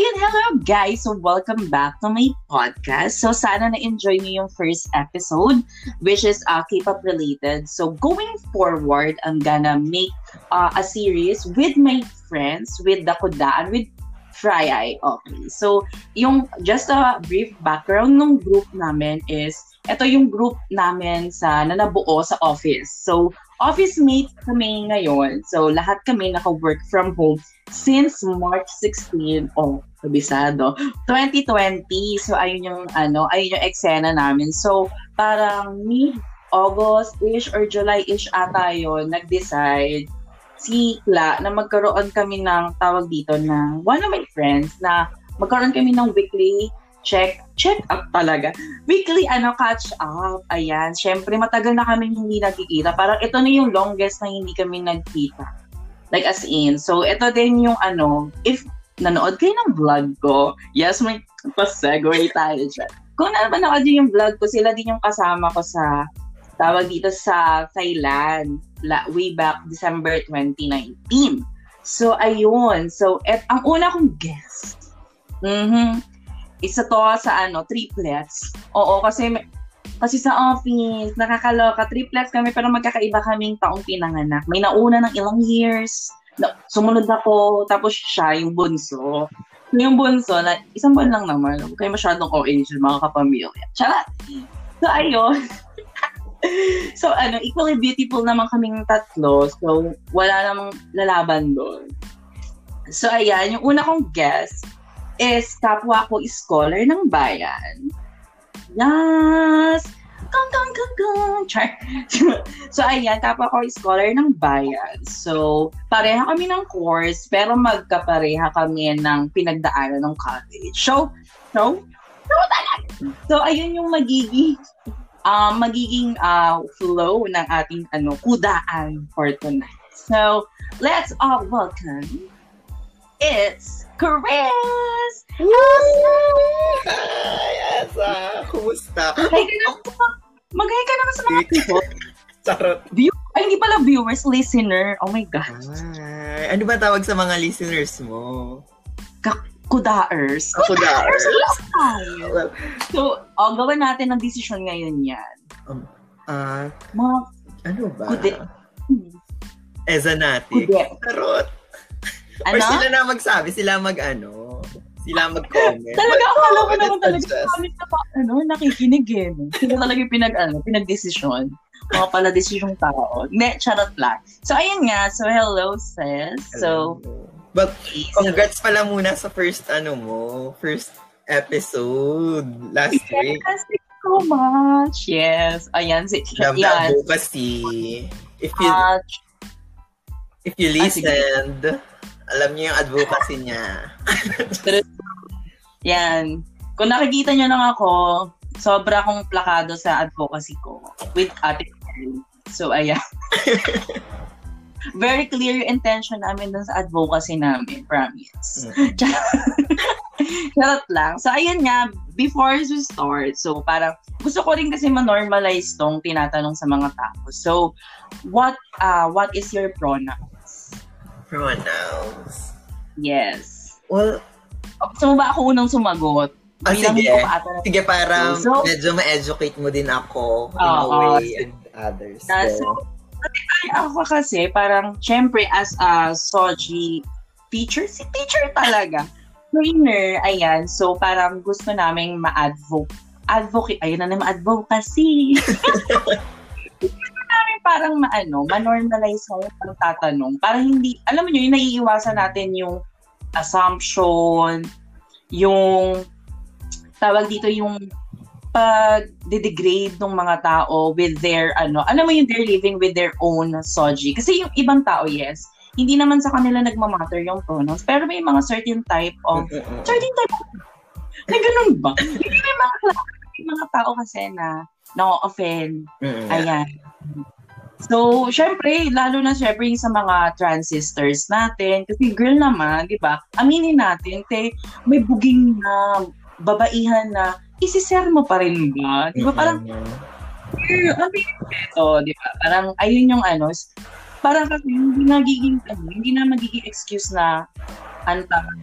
ayun, hello guys! So, welcome back to my podcast. So, sana na-enjoy niyo yung first episode, which is uh, K-pop related. So, going forward, I'm gonna make uh, a series with my friends, with Dakudaan, with Fry Eye. Okay. So, yung just a brief background ng group namin is, ito yung group namin sa na nabuo sa office. So, office mate kami ngayon. So, lahat kami naka-work from home since March 16, oh, kabisado, 2020. So, ayun yung, ano, ayun yung eksena namin. So, parang mid-August-ish or July-ish ata yun, nag-decide si Kla na magkaroon kami ng tawag dito na one of my friends na magkaroon kami ng weekly check check up talaga. Weekly ano catch up. Ayan, syempre matagal na kami hindi nagkikita. Parang ito na yung longest na hindi kami nagkita. Like as in. So ito din yung ano, if nanood kayo ng vlog ko, yes, may pa-segue tayo dyan. Kung nanood din yung vlog ko, sila din yung kasama ko sa tawag dito sa Thailand la, way back December 2019. So, ayun. So, et, ang una kong guest, mm-hmm, isa to sa ano, triplets. Oo, kasi kasi sa office, nakakaloka, triplets kami pero magkakaiba kaming taong pinanganak. May nauna ng ilang years, na, sumunod ako, tapos siya, yung bunso. Yung bunso, na, isang buwan lang naman, huwag kayo masyadong OA mga kapamilya. Charot! So, ayun. so, ano, equally beautiful naman kaming tatlo. So, wala namang lalaban doon. So, ayan, yung una kong guest is kapwa ko scholar ng bayan. Yes! Kang, kang, kang, kang! Char. so, ayan, kapwa ko scholar ng bayan. So, pareha kami ng course, pero magkapareha kami ng pinagdaanan ng college. So, so, so, so ayun yung magiging uh, magiging uh, flow ng ating ano kudaan for tonight. So, let's all welcome it's Chris! Hi, Asa! Kumusta? Mag-hi ka naman sa, mag-hi ka naman sa mga. Charot. View, ay, hindi pala viewers, listener. Oh my God. Ay, ano ba tawag sa mga listeners mo? Kudaers. Kudaers. Well, so, oh, gawin natin ng decision ngayon yan. Um, uh, mga, ano ba? Kude. Ezanatic. Kude. Tarot. Ano? Or sila na magsabi, sila mag ano, sila mag-comment. talaga, akala ko naman talaga kami na ano, nakikinig eh. Sila talaga yung pinag, ano, pinag-desisyon. Mga pala decision tao. Ne, charot lang. So, ayun nga. So, hello, sis. So, But, congrats pala muna sa first, ano mo, first episode last week. Thank you so much. Yes. Ayan. Si, Love yan. advocacy. If you, Uh, if you Ah, listened, alam niyo yung advocacy niya. yan. Kung nakikita nyo lang ako, sobra akong plakado sa advocacy ko with Ate. So, ayan. Very clear yung intention namin dun sa advocacy namin. Promise. Mm. Charot lang. So, ayun nga, before we start, so parang gusto ko rin kasi ma-normalize tong tinatanong sa mga tao. So, what uh, what is your pronouns? Pronouns. Yes. Well, Gusto mo ba ako unang sumagot? ah, Bilang sige. ko ata- Sige, para So- medyo ma-educate mo din ako in Oo, a way sige. and others. Na, So, ay, ako kasi, parang, syempre, as a Soji teacher, si teacher talaga. Trainer, ayan. So, parang gusto naming ma-advocate. Advocate, ayun na naman, advocacy. namin parang maano, ma-normalize ko yung tatanong. Parang hindi, alam mo nyo, yung naiiwasan natin yung assumption, yung tawag dito yung pag-degrade ng mga tao with their, ano, alam mo yung they're living with their own soji. Kasi yung ibang tao, yes, hindi naman sa kanila nagmamatter yung pronouns, pero may mga certain type of, certain type of, na ganun ba? Hindi may mga, may mga tao kasi na na-offend. Ayan. So, syempre, lalo na syempre sa mga transistors natin. Kasi girl naman, di ba? Aminin natin, te, may buging na, babaihan na, isiser mo pa rin ba? Di ba? Parang, girl, aminin ito, di ba? Parang, ayun yung ano, parang kasi hindi nagiging, ano, hindi na magiging excuse na,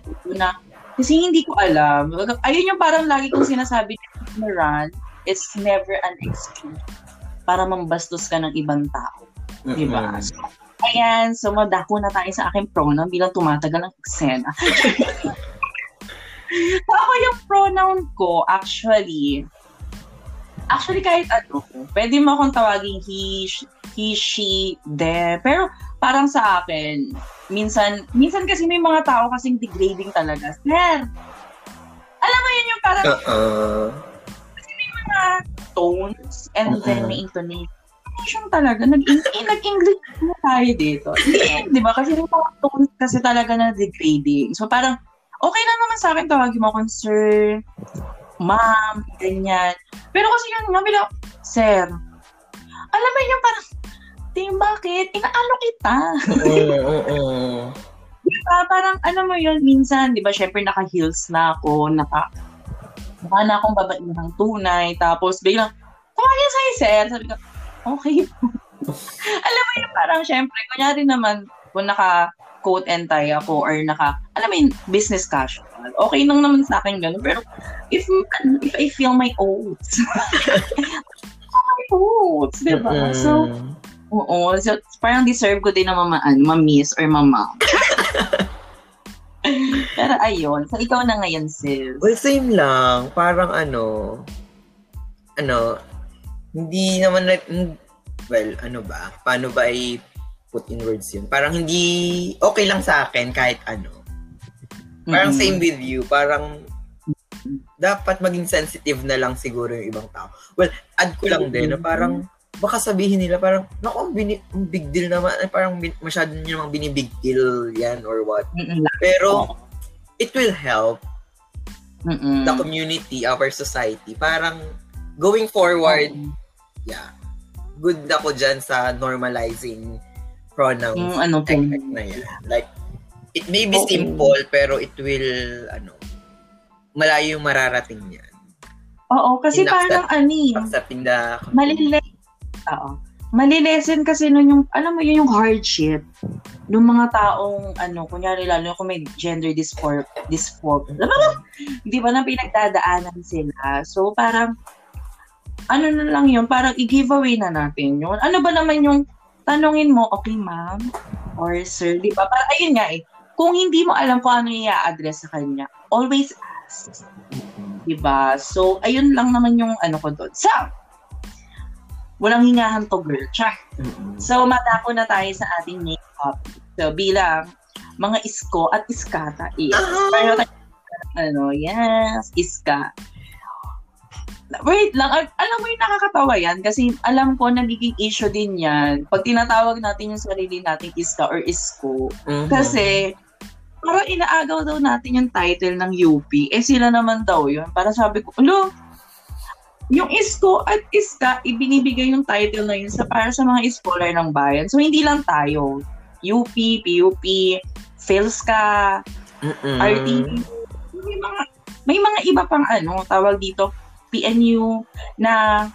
dito, na, Kasi hindi ko alam. Ayun yung parang lagi kong sinasabi na run is never an excuse para mambastos ka ng ibang tao. Mm-hmm. Diba? So, ayan, so madako na tayo sa aking pronoun bilang tumatagal ng eksena. so, ako yung pronoun ko, actually, actually kahit ano, pwede mo akong tawagin he, he, she, de, pero parang sa akin, minsan, minsan kasi may mga tao kasing degrading talaga. Sir, alam mo yun yung parang, uh-uh. Mga tones and then may intonation talaga. Nag nag-English na tayo dito. Di ba? Kasi yung mga tones kasi talaga na degrading. So parang, okay lang naman sa akin tawagin mo akong sir, ma'am, ganyan. Pero kasi yung nga, bilang, sir, alam mo yung parang, Ting, bakit? Inaano kita? Oo, oo, Diba, parang, ano mo yun, minsan, di ba, syempre naka-heels na ako, naka, mukha na akong babae ng tunay, tapos biglang, tawagin sa'yo, sir. Sabi ko, okay po. alam mo yun, parang, syempre, kunyari naman, kung naka, coat and tie ako, or naka, alam mo yun, business casual. Okay lang naman sa akin gano'n. Pero, if, if I feel my oats, my oats, di ba? So, Oo. So, parang deserve ko din na mama, ano, ma-miss or mama. Pero ayun. So, ikaw na ngayon, sis. Well, same lang. Parang ano, ano, hindi naman, well, ano ba? Paano ba i put in words yun? Parang hindi okay lang sa akin kahit ano. Parang mm-hmm. same with you. Parang dapat maging sensitive na lang siguro yung ibang tao. Well, add ko lang din na parang baka sabihin nila parang, naku, ang, bini, ang big deal naman, ay parang bin, masyado nyo namang binibig deal yan or what. Mm-mm. Pero, it will help Mm-mm. the community, our society. Parang, going forward, mm-hmm. yeah, good ako dyan sa normalizing pronouns. Mm, ano po? Na yan. Like, it may be okay. simple, pero it will, ano, malayo yung mararating niyan. Oo, kasi parang ani, accepting the malilate Oo. Malilesen kasi nun yung, alam mo yun yung hardship ng mga taong, ano, kunyari lalo kung may gender dysphoria, dysphoria, di ba na pinagdadaanan sila. So, parang, ano na lang yun, parang i-giveaway na natin yun. Ano ba naman yung tanongin mo, okay ma'am, or sir, di ba? Parang, ayun nga eh, kung hindi mo alam kung ano i-address sa kanya, always ask. Di ba? So, ayun lang naman yung ano ko doon. So, walang hingahan to girl. Char. Mm-hmm. So, matako na tayo sa ating topic. So, bilang mga isko at iskata. Yes. Uh-huh. Pero ano, yes, iska. Wait lang, alam mo yung nakakatawa yan kasi alam ko nagiging issue din yan pag tinatawag natin yung sarili nating iska or isko. Mm-hmm. Kasi parang inaagaw daw natin yung title ng UP. Eh sila naman daw yun. Para sabi ko, ulo, yung ISCO at ISCA, ibinibigay yung title na yun sa, para sa mga scholar ng bayan. So, hindi lang tayo. UP, PUP, PhilSCA, Mm-mm. RTP. May mga, may mga iba pang ano, tawag dito, PNU, na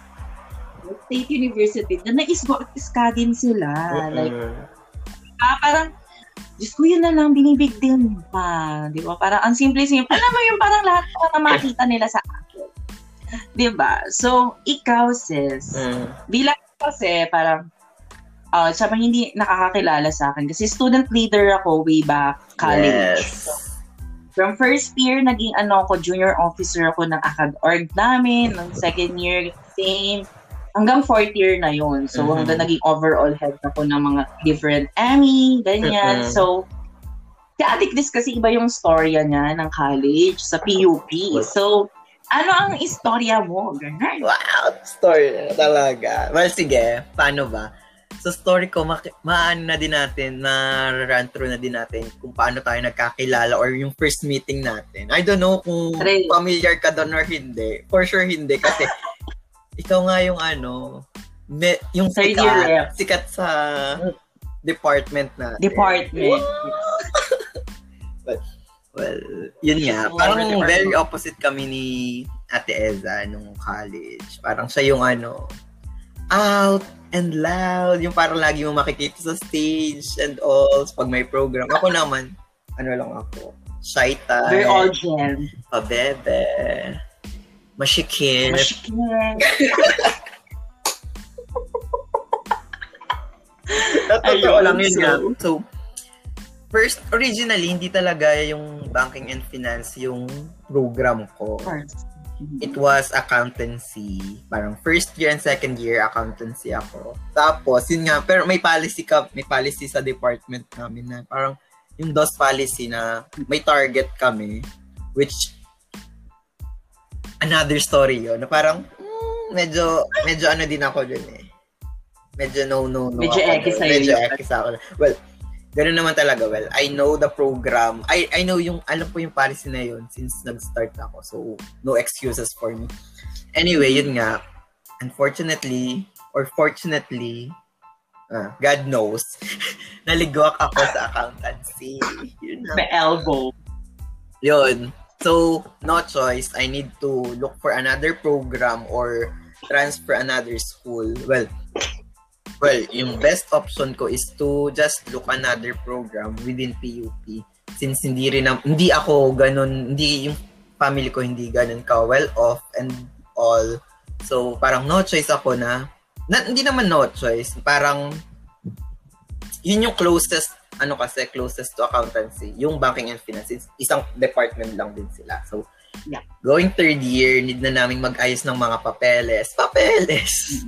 State University, na na-ISCO at ISCA din sila. Mm-mm. Like, ah, parang, Diyos ko, yun na lang, binibig din pa. Di ba? Parang, ang simple-simple. Alam mo yung parang lahat na makita nila sa 'Di ba? So, ikaw sis, mm. bilang kasi parang uh, sabi hindi nakakakilala sa akin kasi student leader ako way back college. Yes. So, from first year, naging ano ako, junior officer ako ng ACAD org namin. Ng second year, same. Hanggang fourth year na yon So, mm-hmm. hanggang naging overall head ako ng mga different Emmy, ganyan. Mm-hmm. So, si Dis kasi iba yung storya niya ng college sa PUP. So, ano ang istorya mo? Ganun. Wow, story talaga. Well, sige, paano ba? Sa story ko, ma- maan na din natin, na run through na din natin kung paano tayo nagkakilala or yung first meeting natin. I don't know kung Three. familiar ka doon or hindi. For sure hindi kasi ikaw nga yung ano, me, yung sikat, sikat sa department natin. Department. But, Well, yun nga. Parang very opposite kami ni Ate Eza nung college. Parang siya yung ano, out and loud. Yung parang lagi mo makikita sa stage and all. Pag may program. Ako naman, ano lang ako, shy type, We're all gem. pabebe, masikip. Masikip. Totoo lang yun so- nga. So, first, originally, hindi talaga yung banking and finance yung program ko. First. It was accountancy. Parang first year and second year accountancy ako. Tapos, yun nga, pero may policy ka, may policy sa department namin na parang yung DOS policy na may target kami, which another story yun, na parang mm, medyo, medyo ano din ako dun eh. Medyo no, no, no. Medyo ako dun. sa'yo Medyo sa ako. Well, ganun naman talaga. Well, I know the program. I I know yung, alam ko yung policy na yun since nag-start ako. So, no excuses for me. Anyway, yun nga. Unfortunately, or fortunately, ah, God knows, naligwak ako sa accountancy. Yun na. May elbow. Yun. So, no choice. I need to look for another program or transfer another school. Well, well, yung best option ko is to just look another program within PUP. Since hindi rin, am- hindi ako ganun, hindi yung family ko hindi ganun ka well off and all. So, parang no choice ako na, na hindi naman no choice. Parang, yun yung closest ano kasi closest to accountancy, yung banking and finance, is- isang department lang din sila. So, Yeah. going third year, need na namin mag-ayos ng mga papeles. Papeles!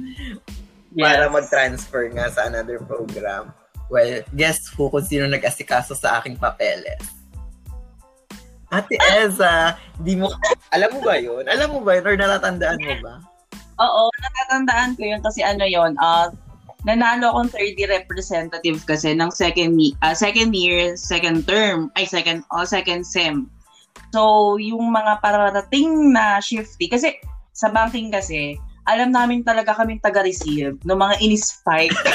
Para mag-transfer nga sa another program. Well, guess who kung sino nag-asikaso sa aking papeles? Ate Eza, di mo, alam mo ba yun? Alam mo ba yun? Or natatandaan mo ba? Oo, natatandaan ko yun kasi ano yun, ah, nanalo akong 30 representative kasi ng second, ah, second year, second term, ay second, oh, second sem. So, yung mga pararating na shifty, kasi sa banking kasi, alam namin talaga kaming taga-receive ng mga in-spike.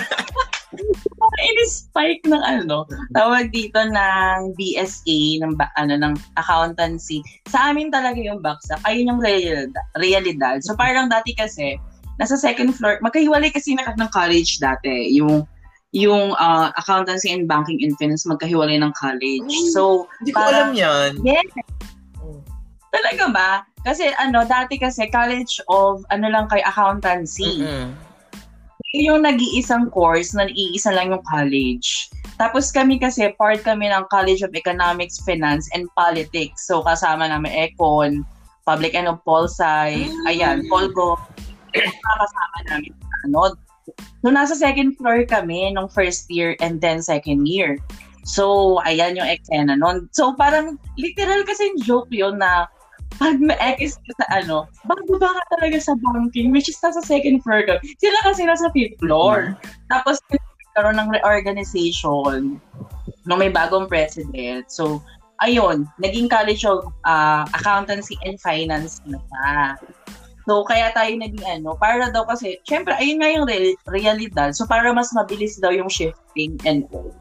mga in-spike ng ano, tawag dito ng BSA, ng, ano, ng accountancy. Sa amin talaga yung baksak, ayun yung realidad. realidad. So parang dati kasi, nasa second floor, magkahiwalay kasi na ng college dati, yung yung ah, accountancy and banking and finance magkahiwalay ng college. So, Hindi ko Parang- alam yan. yes, talaga ba? Kasi ano, dati kasi College of, ano lang kay accountancy. Yun yung nag-iisang course na iisa lang yung college. Tapos kami kasi, part kami ng College of Economics, Finance, and Politics. So, kasama namin Econ, Public and Pol Sci, ayan, Polgo. kasama namin ano. So, nasa second floor kami nung first year and then second year. So, ayan yung eksena nun. So, parang literal kasi joke yun na pag ma-X ka sa ano, bababa ka talaga sa banking, which is nasa second floor ka. Sila kasi nasa fifth floor. Tapos, karoon ng reorganization no may bagong president. So, ayun, naging College of ah, Accountancy and Finance na siya. So, kaya tayo naging ano, para daw kasi, syempre, ayun nga yung real, realidad. So, para mas mabilis daw yung shifting and all.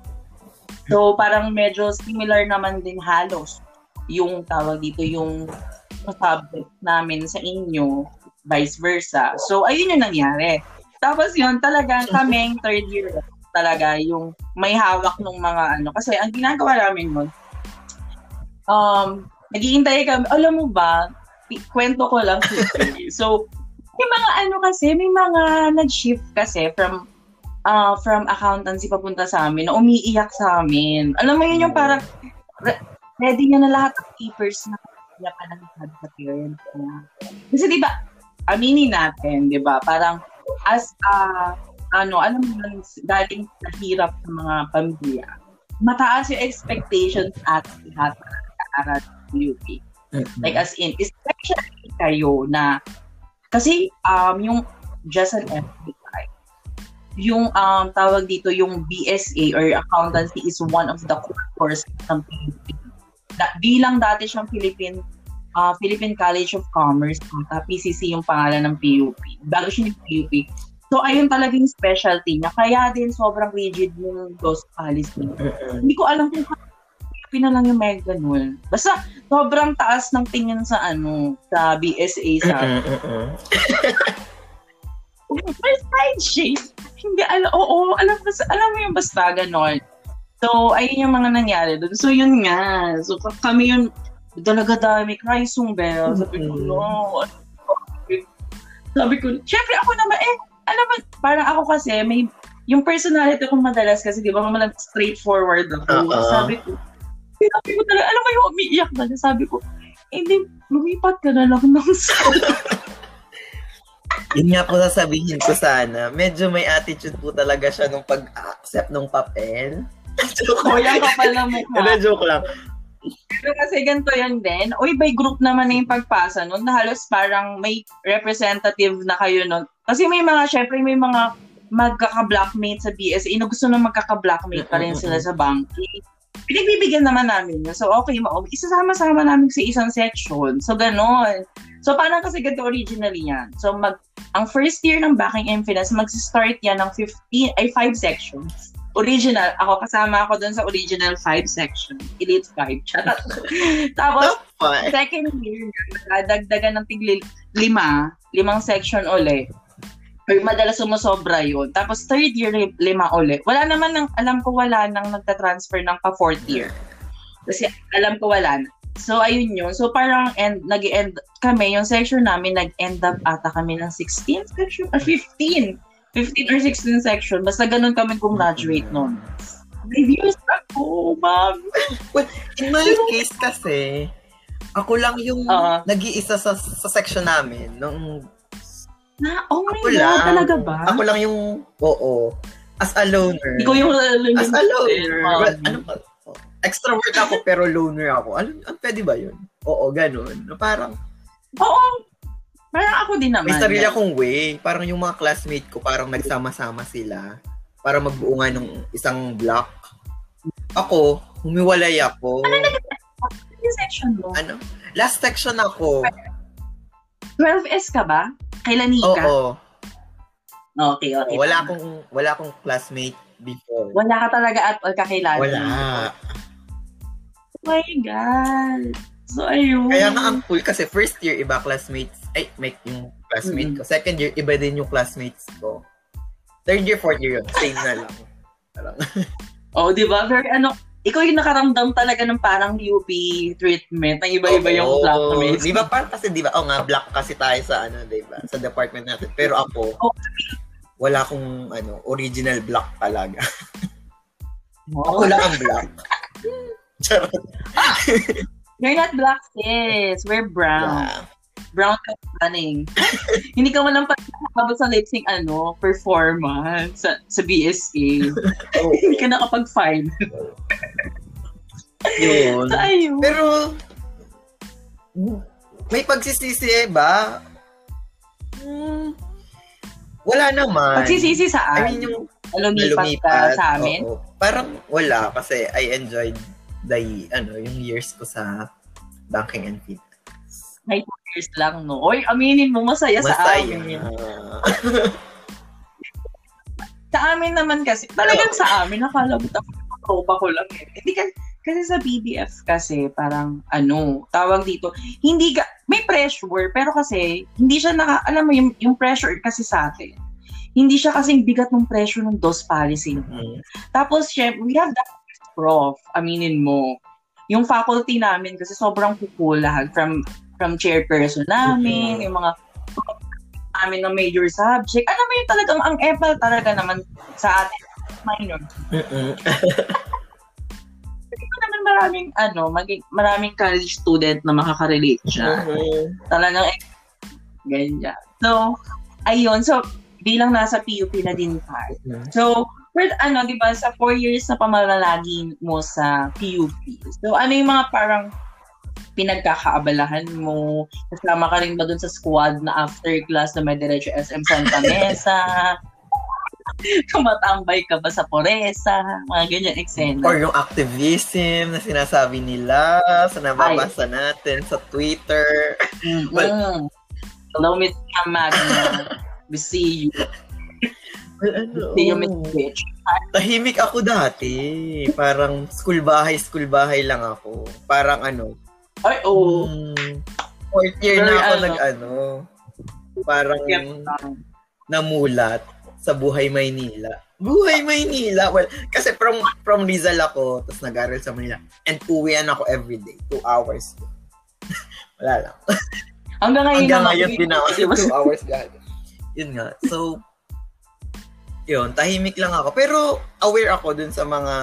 So, parang medyo similar naman din halos yung tawag dito, yung subject namin sa inyo, vice versa. So, ayun yung nangyari. Tapos yun, talagang kaming third year talaga yung may hawak ng mga ano. Kasi ang ginagawa namin nun, um, naghihintay kami, alam mo ba, kwento ko lang. so, may mga ano kasi, may mga nag-shift kasi from uh, from accountancy papunta sa amin na umiiyak sa amin. Alam mo yun yung parang re- ready niya na lahat ng papers na niya pa ng sa parents niya. Kasi di ba, aminin natin, di ba, parang as a, ano, alam mo yun, galing sa hirap ng mga pamilya, mataas yung expectations at lahat ng nag-aaral sa UP. Like as in, especially kayo na, kasi um, yung just an FYI, yung um, tawag dito, yung BSA or accountancy is one of the core courses ng PUP. Da- bilang dati siyang Philippine uh, Philippine College of Commerce, uh, PCC yung pangalan ng PUP. Bago siya ng PUP. So, ayun talaga yung specialty niya. Kaya din sobrang rigid yung DOS policy. Hindi ko alam kung PUP na lang yung may ganun. Basta, sobrang taas ng tingin sa ano, sa BSA sa side shade. Hindi, alam, oo, alam, alam mo yung basta ganon. So, ayun yung mga nangyari doon. So, yun nga. So, kami yun, talaga dami, Chrysum Bell. Sabi ko, no. Sabi ko, syempre ako naman, eh, alam mo, parang ako kasi, may, yung personality ko madalas kasi, di ba, malang straightforward ako. Oo. Sabi ko, sabi ko talaga, alam mo yung umiiyak na, sabi ko, eh, di, lumipat ka na lang ng school. Yun nga po sasabihin ko sana. Medyo may attitude po talaga siya nung pag-accept ng papel. Joke lang. Kapal na mukha. Hindi, joke lang. Pero kasi ganito yan din. Uy, by group naman na yung pagpasa nun, na halos parang may representative na kayo nun. Kasi may mga, syempre may mga magkaka-blockmate sa BSA na gusto na magkaka-blockmate pa rin sila sa banking. Pinagbibigyan naman namin yun. So, okay, ma- isasama-sama namin sa isang section. So, ganon. So, parang kasi ganito originally yan. So, mag, ang first year ng Banking and Finance, mag-start yan ng 15, ay 5 sections. Original, ako kasama ako dun sa original 5 section. Elite 5. Charot. Tapos, second year, dagdagan ng tigli lima, limang section uli. Or madalas sumusobra yun. Tapos third year, li- lima uli. Wala naman, ng, alam ko wala nang nagta-transfer ng pa fourth year. Kasi alam ko wala na. So, ayun yun. So, parang end, nag-end kami, yung section namin, nag-end up ata kami ng 16 section, or 15. 15 or 16 section. Basta ganun kami graduate nun. Reviews ako, ma'am. In my case kasi, ako lang yung Oo. nag-iisa sa, sa section namin. Nung, Na, oh my God, lang. talaga ba? ako lang yung, oo, as a loner. Ikaw yung As a loner. Well, ano ba? Extrovert ako pero loner ako. Ano, ano pwede ba yun? Oo, ganun. Parang, Oo. Parang ako din naman. may sarili akong way. Parang yung mga classmate ko, parang nagsama-sama sila para magbuo nga ng isang block. Ako, humiwalay ako. Yung section mo. Ano? Last section ako. 12S ka ba? Kailan ka? Oo. Okay, okay. Wala tama. akong wala akong classmate before. Wala ka talaga at all kakilala. Wala. Oh my God. So, ayun. Kaya nga ang cool kasi first year iba classmates, ay may yung classmate ko. Second year iba din yung classmates ko. Third year, fourth year yun. Same na lang. Parang, Oh, di ba? Very ano, ikaw yung nakaramdam talaga ng parang UP treatment. Ang iba-iba yung Oo. classmates. Di ba parang kasi di ba, oh nga, black kasi tayo sa ano, di ba? Sa department natin. Pero ako, Oh. wala akong ano, original black talaga. Oh. Ako lang ang black. Charot. You're not black, sis. We're brown. Yeah. Brown ka running. Hindi ka walang pagkakabot sa lip sync, ano, performance sa, sa BSA. Oh, Hindi ka nakapag-fine. yun. So, ayun. Pero, may pagsisisi eh ba? Hmm, wala naman. Pagsisisi I saan? mean, yung lumipat ka lumipat, sa amin? oo. Parang wala kasi I enjoyed the, ano, yung years ko sa banking and finance. May two years lang, no? Oy, aminin mo, masaya, sa Masaya. amin. Sa amin naman kasi, talagang sa amin, nakalabot ako, tropa ko lang eh. Hindi kasi, kasi sa BBF kasi, parang, ano, tawag dito, hindi ka, may pressure, pero kasi, hindi siya naka, alam mo, yung, yung pressure kasi sa atin, hindi siya kasing bigat ng pressure ng DOS policy. Mm. Tapos, syempre, we have that prof, aminin mo. Yung faculty namin, kasi sobrang kukulahan from from chairperson namin, Mhm. yung mga namin ng major subject. Alam mo yung talagang, ang EPAL talaga naman sa atin, minor. Hindi ko naman maraming, ano, maging, maraming college student na makakarelate siya. Mhm. Talagang, eh, ganyan. So, ayun. So, bilang nasa PUP na din tayo. So, for, ano, di ba, sa four years na pamalalagi mo sa PUP, so ano yung mga parang pinagkakaabalahan mo? Kasama ka rin ba dun sa squad na after class na may diretso SM Santa Mesa? Tumatambay ka ba sa Poresa? Mga ganyan eksena. Or yung activism na sinasabi nila sa nababasa natin sa Twitter. Mm-hmm. Hello, Miss Magna. We see you. Well, ano, you, Miss Bitch. tahimik ako dati. Parang school bahay, school bahay lang ako. Parang ano, Ay, oo. mm, fourth year Very na ako ano. nag-ano. Parang um, namulat sa buhay Maynila. Buhay Maynila. Well, kasi from from Rizal ako, tapos nag-aral sa Manila. And uwian ako every day. Two hours. Wala lang. Hanggang ngayon Hanggang ngayon din ako. Two hours gago. Yun nga. So, yun, tahimik lang ako. Pero aware ako dun sa mga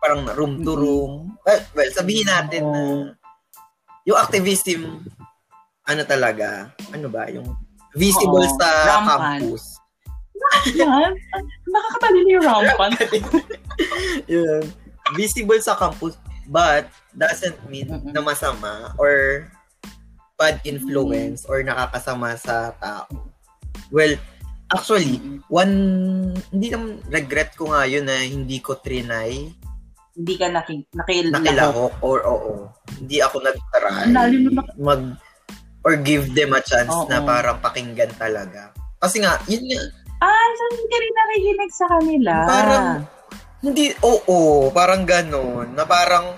parang room to room. Well, well sabihin natin na yung activism, ano talaga, ano ba, yung visible Oo. sa Rampant. campus. Yan. Nakakabali yung rampant. yun. Visible sa campus, but doesn't mean na masama or bad influence or nakakasama sa tao. Well, actually, one, hindi naman regret ko nga yun na hindi ko trinay, Hindi ka naki, nakilahok. nakilahok, or oo, hindi ako nag-try Ang lalim na mag, or give them a chance Oo. na parang pakinggan talaga. Kasi nga, yun nga, Ah, so hindi ka rin nakikinig sa kanila. Parang, hindi, oo, parang ganon, na parang,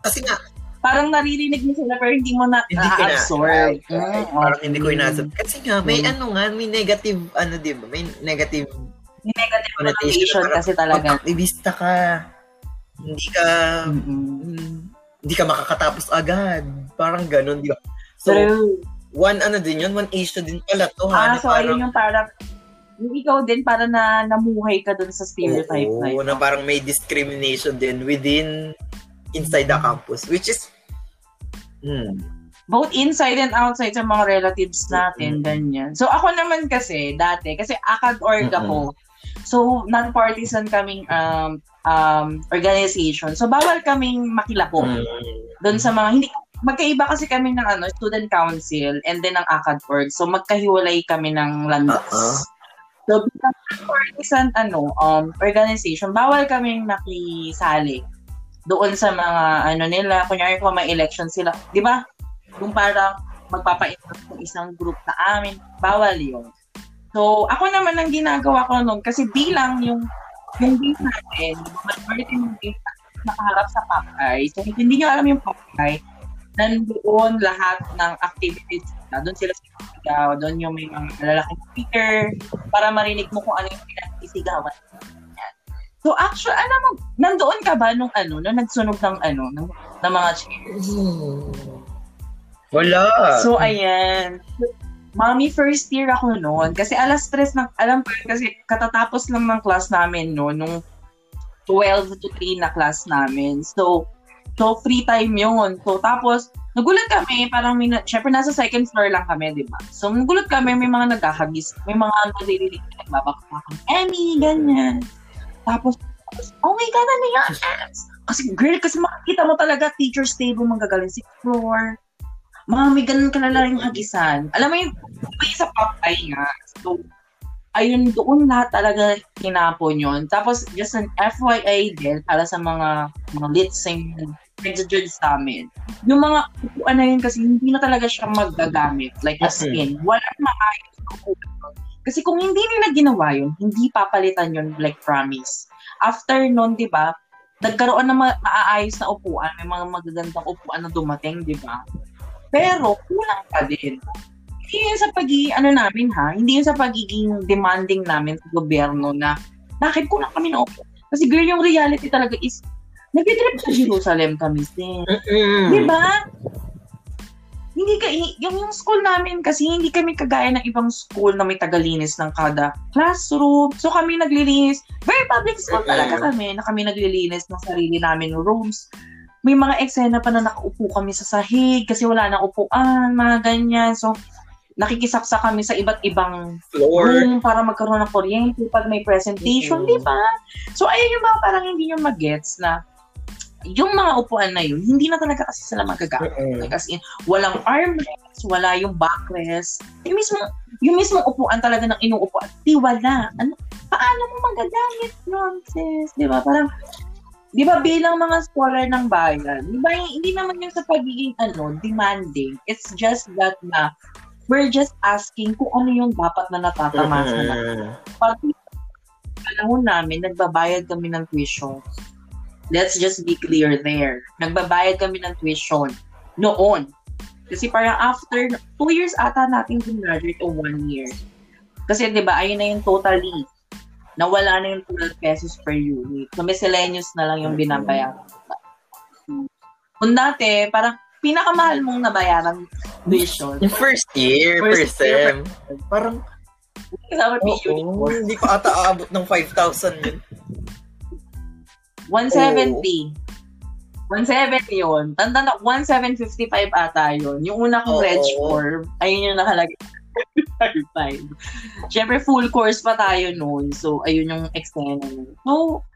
kasi nga, Parang naririnig mo sila pero hindi mo na hindi ko na, absorb. right, right. parang hindi ko inasab. Kasi nga, may Mm. ano nga, may negative, ano di ba, may negative May negative connotation. kasi talaga. Pag aktivista ka, hindi ka, Mm-mm. mm, hindi ka makakatapos agad. Parang ganon, di ba? So, True. one ano din yun, one issue din pala to, Ah, ha, so parang, ayun yung parang yung ikaw din para na namuhay ka dun sa stereotype Oo, na yun. na parang may discrimination din within inside the campus which is hmm, Both inside and outside sa mga relatives natin, Mm-mm. ganyan. So ako naman kasi, dati, kasi ACAD-org ako. So, non-partisan kaming um, um, organization. So, bawal kaming makilako. hmm, Doon sa mga, hindi, magkaiba kasi kami ng ano, student council and then ng ACAD-org. So, magkahiwalay kami ng landas. Uh-uh. So, bilang partisan ano, um, organization, bawal kaming makisali doon sa mga ano nila. Kunyari kung may election sila, di ba? Kung parang magpapa-invite ng isang group sa amin, bawal yun. So, ako naman ang ginagawa ko noon kasi bilang yung yung base natin, majority ng base nakaharap sa Pakay. So, hindi nyo alam yung Pakay, nandoon lahat ng activities na doon sila sisigaw, doon yung may mga lalaking speaker para marinig mo kung ano yung pinagsisigawan. So actually, alam mo, nandoon ka ba nung ano, nung nagsunog ng ano, ng, ng mga chairs? wala So ayan. Mami, first year ako noon. Kasi alas stress ng, alam ko kasi katatapos lang ng class namin no, nung 12 to 3 na class namin. So, so free time yun. So, tapos, nagulat kami, parang, may, na- syempre nasa second floor lang kami, di ba? So, nagulat kami, may mga nagkakagis, may mga naririnig na nagbabakbakan. Emmy, ganyan. Tapos, oh my God, ano yan? Kasi, girl, kasi makikita mo talaga, teacher's table, manggagaling sixth floor. Mami, ganun ka na lang yung hagisan. Alam mo yung, may isa papay nga. So, ayun, doon lahat talaga kinapon yun. Tapos, just an FYI din, para sa mga, mga litsing nag-judge sa amin. Yung mga upuan na yun kasi hindi na talaga siya magagamit. Like, as Okay. in, walang maayos na upuan. Kasi kung hindi nila ginawa yun, hindi papalitan yun, like promise. After nun, di ba, nagkaroon ng ma- maaayos na upuan, may mga magagandang upuan na dumating, di ba? Pero, kulang pa din. Hindi yun sa pagiging, ano namin ha, hindi yun sa pagiging demanding namin sa gobyerno na, bakit kulang kami na upuan? Kasi girl, yung reality talaga is, nag-trip sa Jerusalem kami. Mm-mm. Di ba? Hindi ka, yung, yung school namin kasi hindi kami kagaya ng ibang school na may tagalinis ng kada classroom. So kami naglilinis. Very public school talaga kami na kami naglilinis ng sarili namin rooms. May mga eksena pa na nakaupo kami sa sahig kasi wala nang upuan, mga ganyan. So, nakikisaksa kami sa iba't ibang floor room para magkaroon ng kuryente pag may presentation, Mm. di ba? So, ayun yung mga parang hindi nyo magets na yung mga upuan na yun, hindi na talaga kasi sila magagamit. Like as in, walang armrest, wala yung backrest. Yung mismo, yung mismo upuan talaga ng inuupuan, di wala. Ano, paano mo magagamit nun, sis? Di ba? Parang, di ba bilang mga scholar ng bayan, di ba hindi naman yung sa pagiging ano, demanding. It's just that na, we're just asking kung ano yung dapat na natatamasa na. Mm-mm. Pati panahon namin, nagbabayad kami ng tuition. Let's just be clear there. Nagbabayad kami ng tuition noon. Kasi parang after, two years ata natin graduate o one year. Kasi di ba, ayun na yung totally nawala na yung 12 pesos per unit. So, miscellaneous na lang yung binabayaran. Kung dati, parang pinakamahal mong nabayaran tuition. Yung first year, first, First year, sem. Parang, Kasama oo, PU. hindi ko ata aabot ng 5,000 yun. 170. 170 yun. Tanda na, 1755 ata yun. Yung una kong Oo. reg form, ayun yung nakalagay. 55. Siyempre, full course pa tayo noon. So, ayun yung nun. So,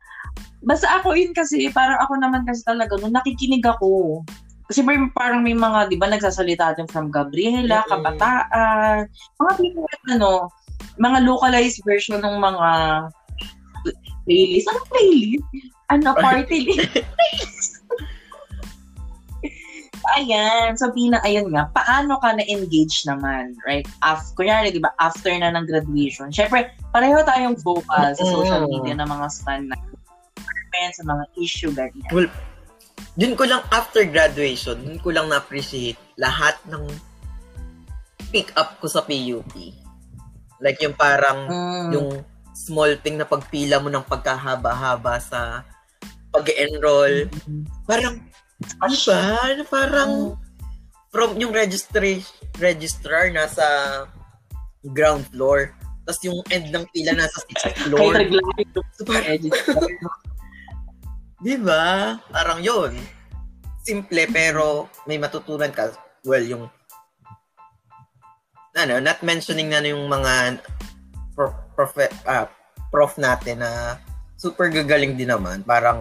basta ako yun kasi, parang ako naman kasi talaga, nung nakikinig ako, kasi may, parang may mga, di ba, nagsasalita din from Gabriela, Mm-mm. Kabataan, mga different, ano, mga localized version ng mga playlist. Ano playlist? Ano, party list? Ayan. So, Pina, ayun nga, paano ka na-engage naman, right? Af kunyari, di ba, after na ng graduation. Siyempre, pareho tayong vocal sa social media ng mga stan na sa mga issue, ganyan. Well, dun ko lang, after graduation, dun ko lang na-appreciate lahat ng pick up ko sa PUP. Like yung parang, Mm. yung small thing na pagpila mo ng pagkahaba-haba sa pag-enroll. Parang, ano ba? Ano parang, from yung registration, registrar nasa ground floor. Tapos yung end ng pila nasa sixth Kahit floor. naglalagay ko So, parang, Di ba? Parang yun. Simple pero may matutunan ka. Well, yung ano, not mentioning na yung mga prof, prof, ah, prof natin na super gagaling din naman. Parang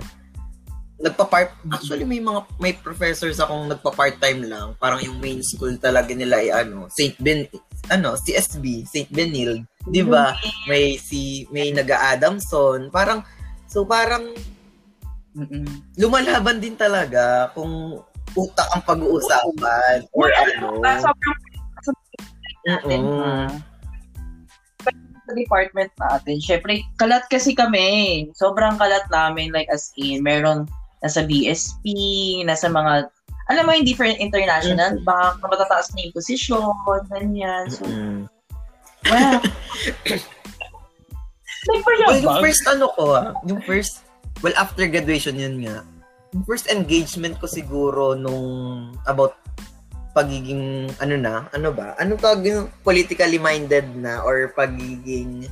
nagpa-part actually may mga may professors akong nagpa-part-time lang. Parang yung main school talaga nila ay ano, St. Ben ano, CSB, St. Benilde, 'di ba? May si may naga-Adamson, parang so parang Mm-mm. lumalaban din talaga kung utak ang pag-uusapan or ano. Sobrang Mm-mm. Sa department natin, syempre, kalat kasi kami. Sobrang kalat namin, like as in, meron nasa BSP, nasa mga, alam mo yung different international Mhm. bank, na matataas na yung posisyon, ganyan. So, Mm. well, like for Well, yung first ano ko ah, yung first, well, after graduation yun nga, yung first engagement ko siguro nung about pagiging, ano na, ano ba? Ano tawag yung politically minded na or pagiging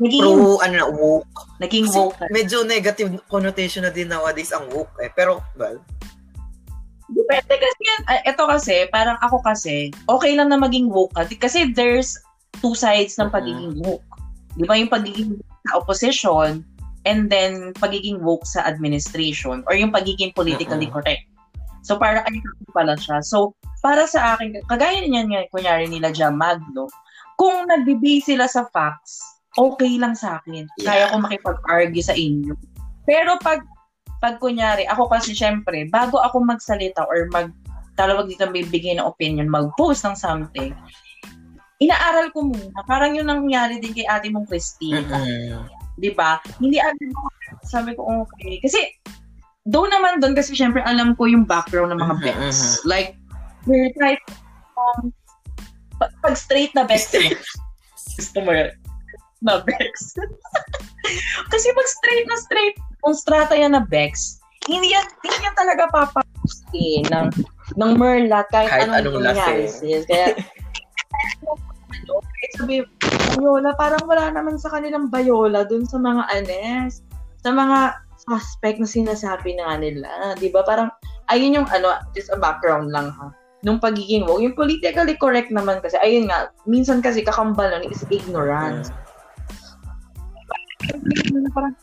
naging, pro, ano na, woke. naging Kasi vocal. medyo negative connotation na din nowadays ang woke eh. Pero, well, Depende kasi yan. Ah, Ito kasi, parang ako kasi, okay lang na maging woke ka. Kasi there's two sides ng Mhm. pagiging woke. Di ba yung pagiging woke sa opposition and then pagiging woke sa administration or yung pagiging politically correct. So, para ay pala siya. So, para sa akin, kagaya niyan nga, kunyari nila Jam Magno, kung nagbibase sila sa facts, okay lang sa akin. Kaya Yeah. ko makipag-argue sa inyo. Pero pag pag kunyari, ako kasi syempre, bago ako magsalita or mag, talawag dito bibigay ng opinion, mag-post ng something, inaaral ko muna. Parang yun ang nangyari din kay ate mong Christine. mm, Di ba? Hindi agad ako, sabi ko, okay. Kasi, doon naman doon, kasi syempre alam ko yung background ng mga bets. mhm. Like, we're type, um, pag, straight na bets, gusto mo yun? Na Bex. Kasi pag straight na straight, kung strata yan na Bex, hindi yan, hindi yan talaga papapusti ng, ng Merlat kahit, Kahit anong, anong nangyari lase. sis. Kaya, ano, kahit sabi, Bayola, parang wala naman sa kanilang Bayola dun sa mga anes, sa mga suspect na sinasabi na nga nila. Di ba? Parang, ayun yung ano, just a background lang ha nung pagiging woke. Yung politically correct naman kasi, ayun nga, minsan kasi kakambal nun is ignorance. Parang,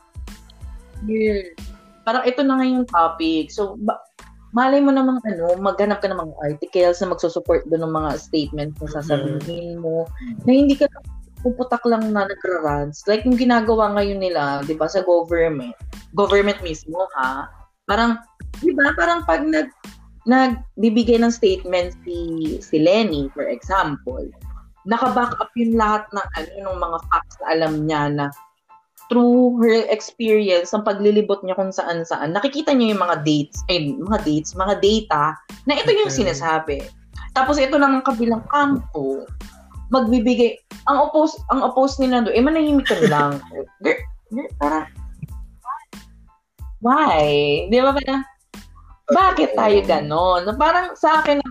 weird. Parang ito na nga yung topic. So, ba- malay mo namang ano, maghanap ka ng mga articles na magsusupport doon ng mga statements na sasabihin mo, na hindi ka puputak lang na nagra-rants. Like yung ginagawa ngayon nila, di ba, sa government. Government mismo, ha? Parang, di ba, parang pag nag, nagbibigay ng statement si, si Lenny, for example, naka-back up yung lahat ng ano, ng mga facts na alam niya na through her experience ng paglilibot niya kung saan-saan, nakikita niya yung mga dates, ay, mga dates, mga data, na ito yung sinasabi. Tapos ito ang kabilang kampo, magbibigay, ang oppose, ang oppose nila doon, eh, manahimik ka lang. Girl, girl, parang, why? Di ba parang, bakit tayo ganon? Parang sa akin,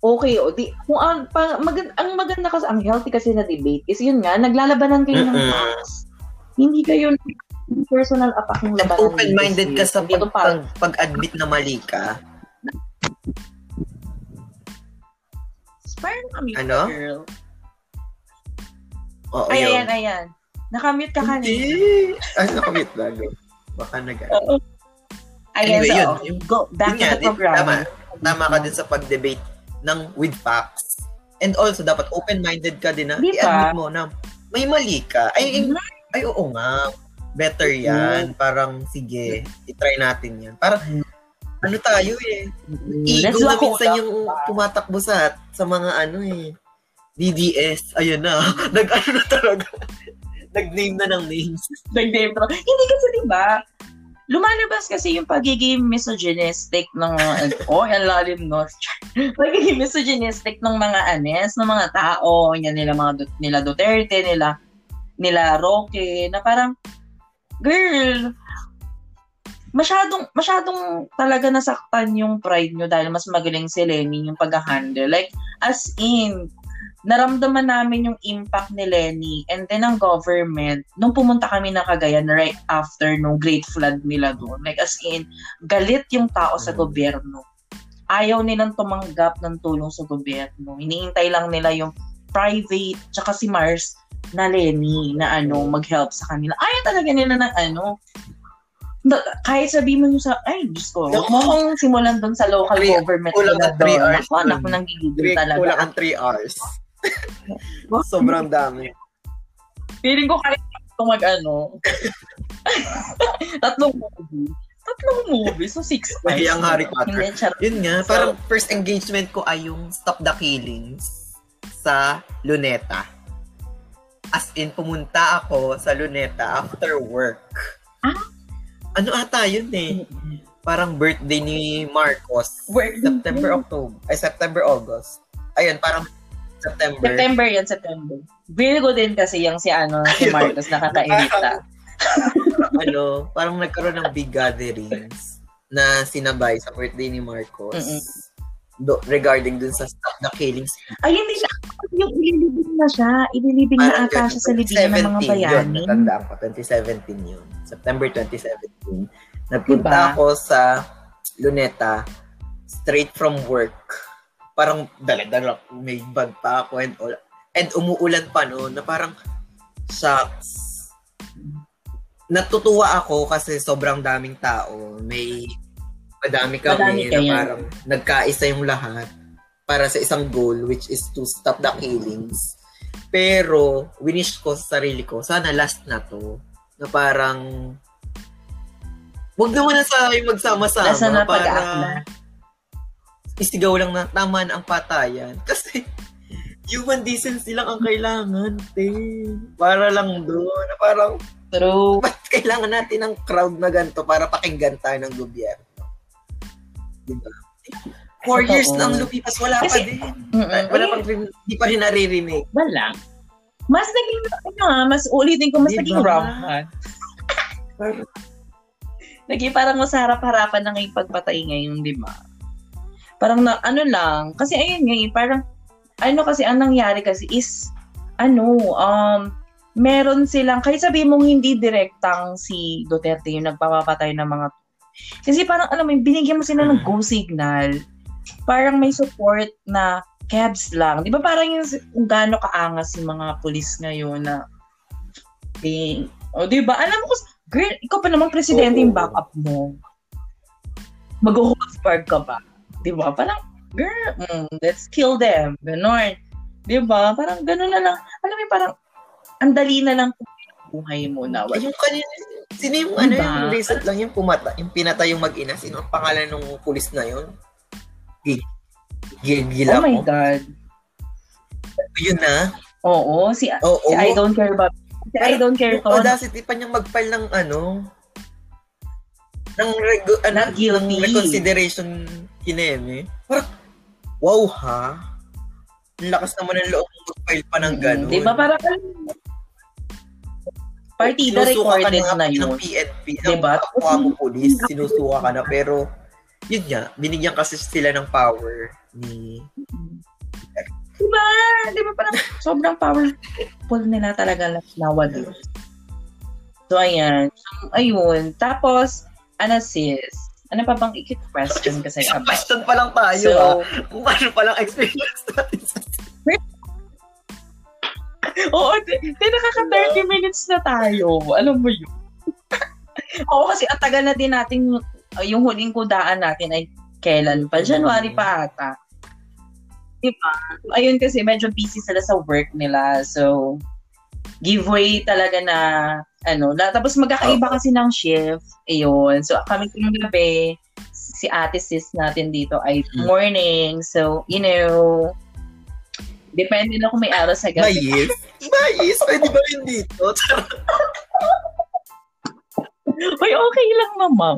okay, o di, kung ang, pang, magand, ang maganda kasi, ang healthy kasi na debate is yun nga, naglalabanan kayo ng facts. Hindi kayo personal attack yung labanan. Open-minded ka sa pag, pag, pag-admit na mali ka. Parang kami, Ano? girl. Oo, Ay, yun. ayan, ayan. Nakamute ka kanina. Hindi. Ay, nakamit bago. Baka nag Ayan, Anyway, so, yun. okay. go back Yun to the program. Tama. Tama ka din sa pag-debate ng with facts. And also, dapat open-minded ka din na Di i-admit mo na may mali ka. Ay, ay, ay, oo nga. Better yan. Parang, sige, itry natin yan. Parang, ano tayo eh. Let's Ego na minsan yung tumatakbo sa, sa mga ano eh. DDS. Ayun na. Nag-ano na talaga. Nag-name na ng names. Nag-name drop. Hindi kasi, di ba, lumalabas kasi yung pagiging misogynistic ng oh, ang lalim no. pagiging misogynistic ng mga anes, ng mga tao, yan nila mga nila Duterte, nila nila Roque, na parang, girl, masyadong, masyadong talaga nasaktan yung pride nyo dahil mas magaling si Lenny yung pag-handle. Like, as in, naramdaman namin yung impact ni Lenny and then ang government, nung pumunta kami ng Cagayan right after nung great flood nila doon, like as in, galit yung tao sa Mm. gobyerno. Ayaw nilang tumanggap ng tulong sa gobyerno. Iniintay lang nila yung private, tsaka si Mars na Lenny na ano, mag-help sa kanila. Ayaw talaga nila ng ano, na- kahit sabihin mo yung sa, ay, Diyos ko, mo kong simulan doon sa local Three- government kulang na three doon. hours Ako, anak ko nang gigigil talaga. kulang ang 3 hours. Sobrang dami. Feeling ko kahit ito mag ano, tatlong movie. Tatlong movie, so six Ay, hours. ang Harry Potter. Hindi, charot. Yun nga, So- parang first engagement ko ay yung Stop the Killings sa Luneta. As in, pumunta ako sa Luneta after work. Ah? Ano ata yun eh? Parang birthday ni Marcos. Work. September, October. Ay, September, August. Ayun, parang September. September yan, September. Virgo din kasi yung si ano, si Marcos nakakainita. ano, parang nagkaroon ng big gatherings na sinabay sa birthday ni Marcos. Mm-mm. Do, regarding dun sa Stop the Killings Ay, hindi na. Yung ililibing na siya. Ililibing na ata siya sa libingan ng mga 2017 Yun, bayani. natandaan ko, 2017 yun. September 2017. Nagpunta Diba? ako sa Luneta, straight from work. Parang dala-dala, may bag pa ako and all. And umuulan pa noon na parang, shucks. Natutuwa ako kasi sobrang daming tao. May madami kami Madami na parang nagkaisa yung lahat para sa isang goal which is to stop the killings. Pero, winish ko sa sarili ko, sana last na to. Na parang, wag naman na sa magsama-sama. Last na para. Isigaw lang na tama na ang patayan. Kasi, human decency lang ang kailangan, te. Para lang doon. Na parang, True. ba't kailangan natin ng crowd na ganito para pakinggan tayo ng gobyerno? Diba? Four Totoo. years na ang lumipas, wala pa Kasi- din. Mm-mm. Wala pang, rin- di pa rin naririnig. Wala. Mas naging, ano nga, mas ulitin ko, mas Diba? naging rampant. Naging parang mas harap-harapan na ngayong pagpatay ngayon, di ba? Parang na, ano lang, kasi ayun nga, eh, parang, ano kasi, ang nangyari kasi is, ano, um, meron silang, kahit sabihin mong hindi direktang si Duterte yung nagpapapatay ng mga, kasi parang, alam mo, binigyan mo sila ng go signal, parang may support na cabs lang. Di ba parang yung kung gaano kaangas yung mga pulis ngayon na, eh, o di ba, alam mo, girl, ikaw pa naman presidente yung Oo. backup mo. Mag-host park ka pa. Di ba? Parang, girl, mm, let's kill them. Ganon. Di ba? Parang ganon na lang. Alam mo, parang, ang dali na lang buhay mo na. Ay, yung kanina, sino yung ano Diba? yung recent lang yung pumata, yung pinatay yung mag-ina, sino ang pangalan ng pulis na yun? Gi- gi- Gila Oh my. God. Yun na. Oo, si, Oo. si I don't care about si I don't care to. audacity pa niyang mag-file ng ano, ng, regu- ano, guilty. ng reconsideration kineme. Parang, wow ha? Ang lakas naman ng loob mo mag-file pa ng gano'n. Di ba? Parang, partida Sinusuka ka recorded nga na ng yun. PNP. Diba? Ng kapwa mo police, sinusuka ka na. Pero, yun nga, binigyan kasi sila ng power ni... Diba? Di ba parang sobrang powerful nila talaga nowadays. So, ayan. So, ayun. Tapos, ano sis? Ano pa bang ikit question kasi about? question pa lang tayo. So, ah. Kung ano pa lang experience natin sa oo, di, di nakaka 30 minutes na tayo. Alam mo yun. Oo, kasi ang tagal na din natin, uh, yung huling kudaan natin ay kailan pa? January pa ata. Diba? Ayun kasi medyo busy sila sa work nila. So, giveaway talaga na ano, na, tapos magkakaiba kasi ng shift. Ayun. So, kami yung gabi, si ate sis natin dito ay Hmm. morning. So, you know, depende na kung may araw sa gabi. Mais? Mais? Pwede ba yun dito? Uy, okay lang naman.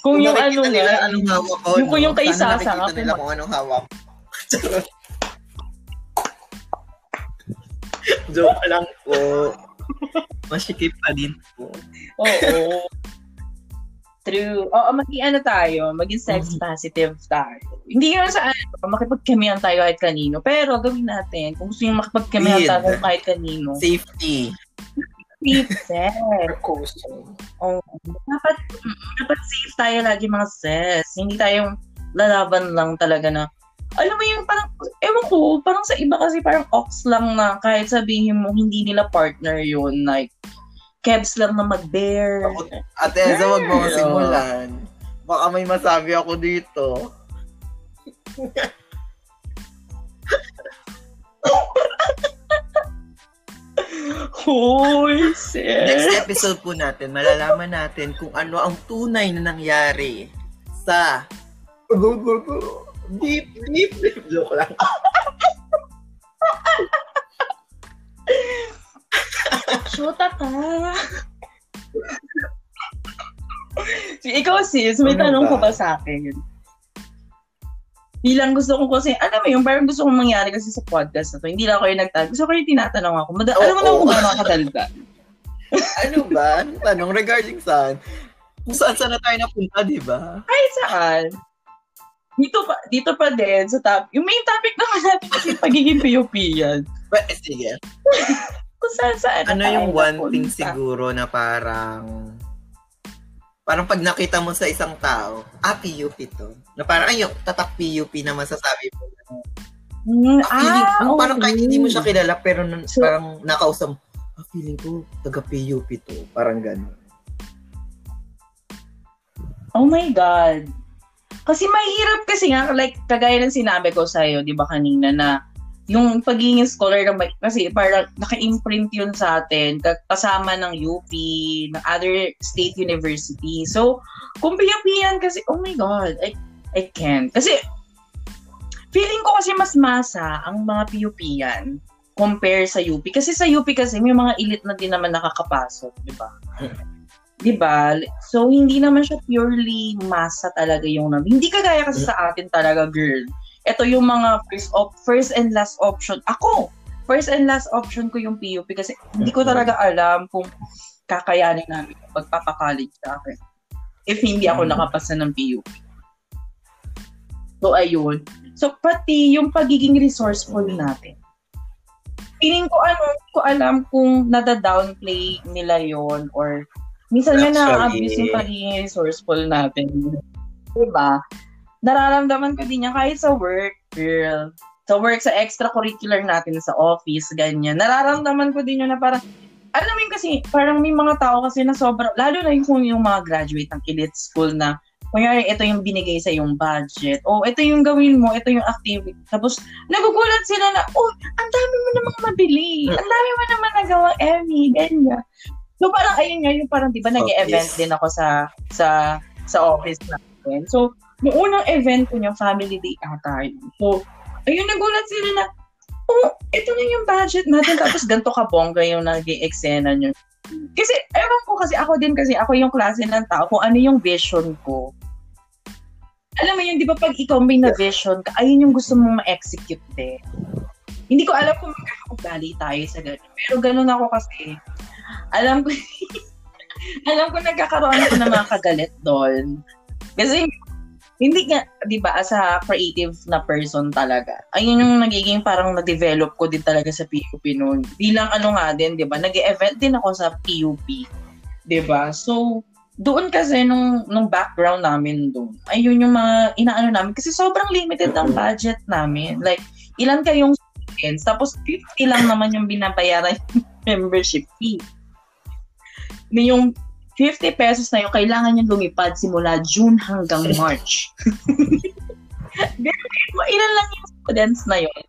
Kung yung ano nila nga, anong hawak ko, yung kung yung kay Sasa nga, nakikita nila kung- kung anong hawak ko. Joke lang po. Masikip pa din po. oo. True. Oo, maging ano tayo, maging sex Mm-hmm. positive tayo. Hindi yun sa ano, makipagkamihan tayo kahit kanino. Pero gawin natin, kung gusto nyo makipagkamihan tayo kahit kanino. Safety. Safe sex. Caution. Oo. Dapat, mm, dapat safe tayo lagi mga sis. Hindi tayong lalaban lang talaga na alam mo yung parang, ewan ko, parang sa iba kasi parang ox lang na kahit sabihin mo hindi nila partner yun. Like, kebs lang na mag-bear. Ate Elsa, wag mo Yeah. simulan. Baka may masabi ako dito. Hoy, Next sis. episode po natin, malalaman natin kung ano ang tunay na nangyari sa... Deep, deep, deep. Joke lang. Shota ka. Si ikaw sis, may Ano tanong ba? ka ba sa akin? Bilang gusto ko kasi, alam mo yung parang gusto kong mangyari kasi sa podcast na to. Hindi lang ako yung nagtanong. Gusto ko yung tinatanong ako. Mada- Oo. alam mo na kung gaano kadalda. Ano ba? Anong tanong regarding saan? Kung saan saan na tayo napunta, di ba? Kahit saan. Dito pa, dito pa din sa top. Yung main topic naman natin kasi pagiging POP yan. But, eh, sige. Kung saan saan. Ano yung one napunta. thing siguro na parang... Parang pag nakita mo sa isang tao, ah, PUP to. Na parang, ayun, tatak PUP na masasabi mo. Hmm, Ah, feeling, ah, ano, parang kahit okay. hindi mo siya kilala, pero nan- So- parang nakausap mo, ah, feeling ko, taga PUP to. Parang gano'n. Oh my God. Kasi mahirap kasi nga, like, kagaya ng sinabi ko sa'yo, di ba kanina, na yung pagiging scholar ng kasi parang naka-imprint yun sa atin ka- kasama ng UP, ng other state university. So, kung PUP yan kasi, oh my God, I, I can't. Kasi, feeling ko kasi mas masa ang mga PUP yan compare sa UP. Kasi sa UP kasi may mga elite na din naman nakakapasok, di ba? Di ba? So, hindi naman siya purely masa talaga yung nam. Hindi kagaya kasi sa atin talaga, girl. Ito yung mga first op first and last option. Ako, first and last option ko yung PUP kasi hindi ko talaga alam kung kakayanin namin yung pagpapakollege sa akin. If hindi ako Mm. nakapasa ng PUP. So, ayun. So, pati yung pagiging resourceful natin. Feeling ko ano, ko alam kung nada-downplay nila yon or minsan nga na-abuse yung pagiging resourceful natin. Diba? Nararamdaman ko din yan kahit sa work, girl. Sa work, sa extracurricular natin sa office, ganyan. Nararamdaman ko din yun na parang, alam mo yun kasi, parang may mga tao kasi na sobrang, lalo na yung kung yung mga graduate ng elite school na, kunyari, ito yung binigay sa yung budget. O, ito yung gawin mo, ito yung activity. Tapos, nagugulat sila na, oh, ang dami mo namang mabili. Ang dami mo naman nagawa, Emmy, ganyan. So, parang, ayun nga, yung parang, di ba, nag-event Office. din ako sa, sa, sa office natin. So, yung unang event ko niya, family day ata yun. So, ayun, nagulat sila na, oh, ito na yung budget natin. Tapos, ganito ka bongga yung nag-eksena nyo. Kasi, ewan ko kasi, ako din kasi, ako yung klase ng tao, kung ano yung vision ko. Alam mo yun, di ba pag ikaw may na vision ka, ayun yung gusto mong ma-execute eh. hindi ko alam kung magkakaugali tayo sa gano'n. Pero gano'n ako kasi, alam ko, alam ko nagkakaroon ako ng mga kagalit doon. Kasi hindi nga, di ba, as a creative na person talaga, ayun yung nagiging parang na-develop ko din talaga sa PUP noon. Bilang ano nga din, di ba, nag-event din ako sa PUP. Di ba? So, doon kasi nung, nung background namin doon, ayun yung mga inaano namin. Kasi sobrang limited ang budget namin. Like, ilan kayong students, tapos 50 lang naman yung binabayaran yung membership fee. Yung 50 pesos na yun, kailangan yung lumipad simula June hanggang March. Ilan lang yung students na yun.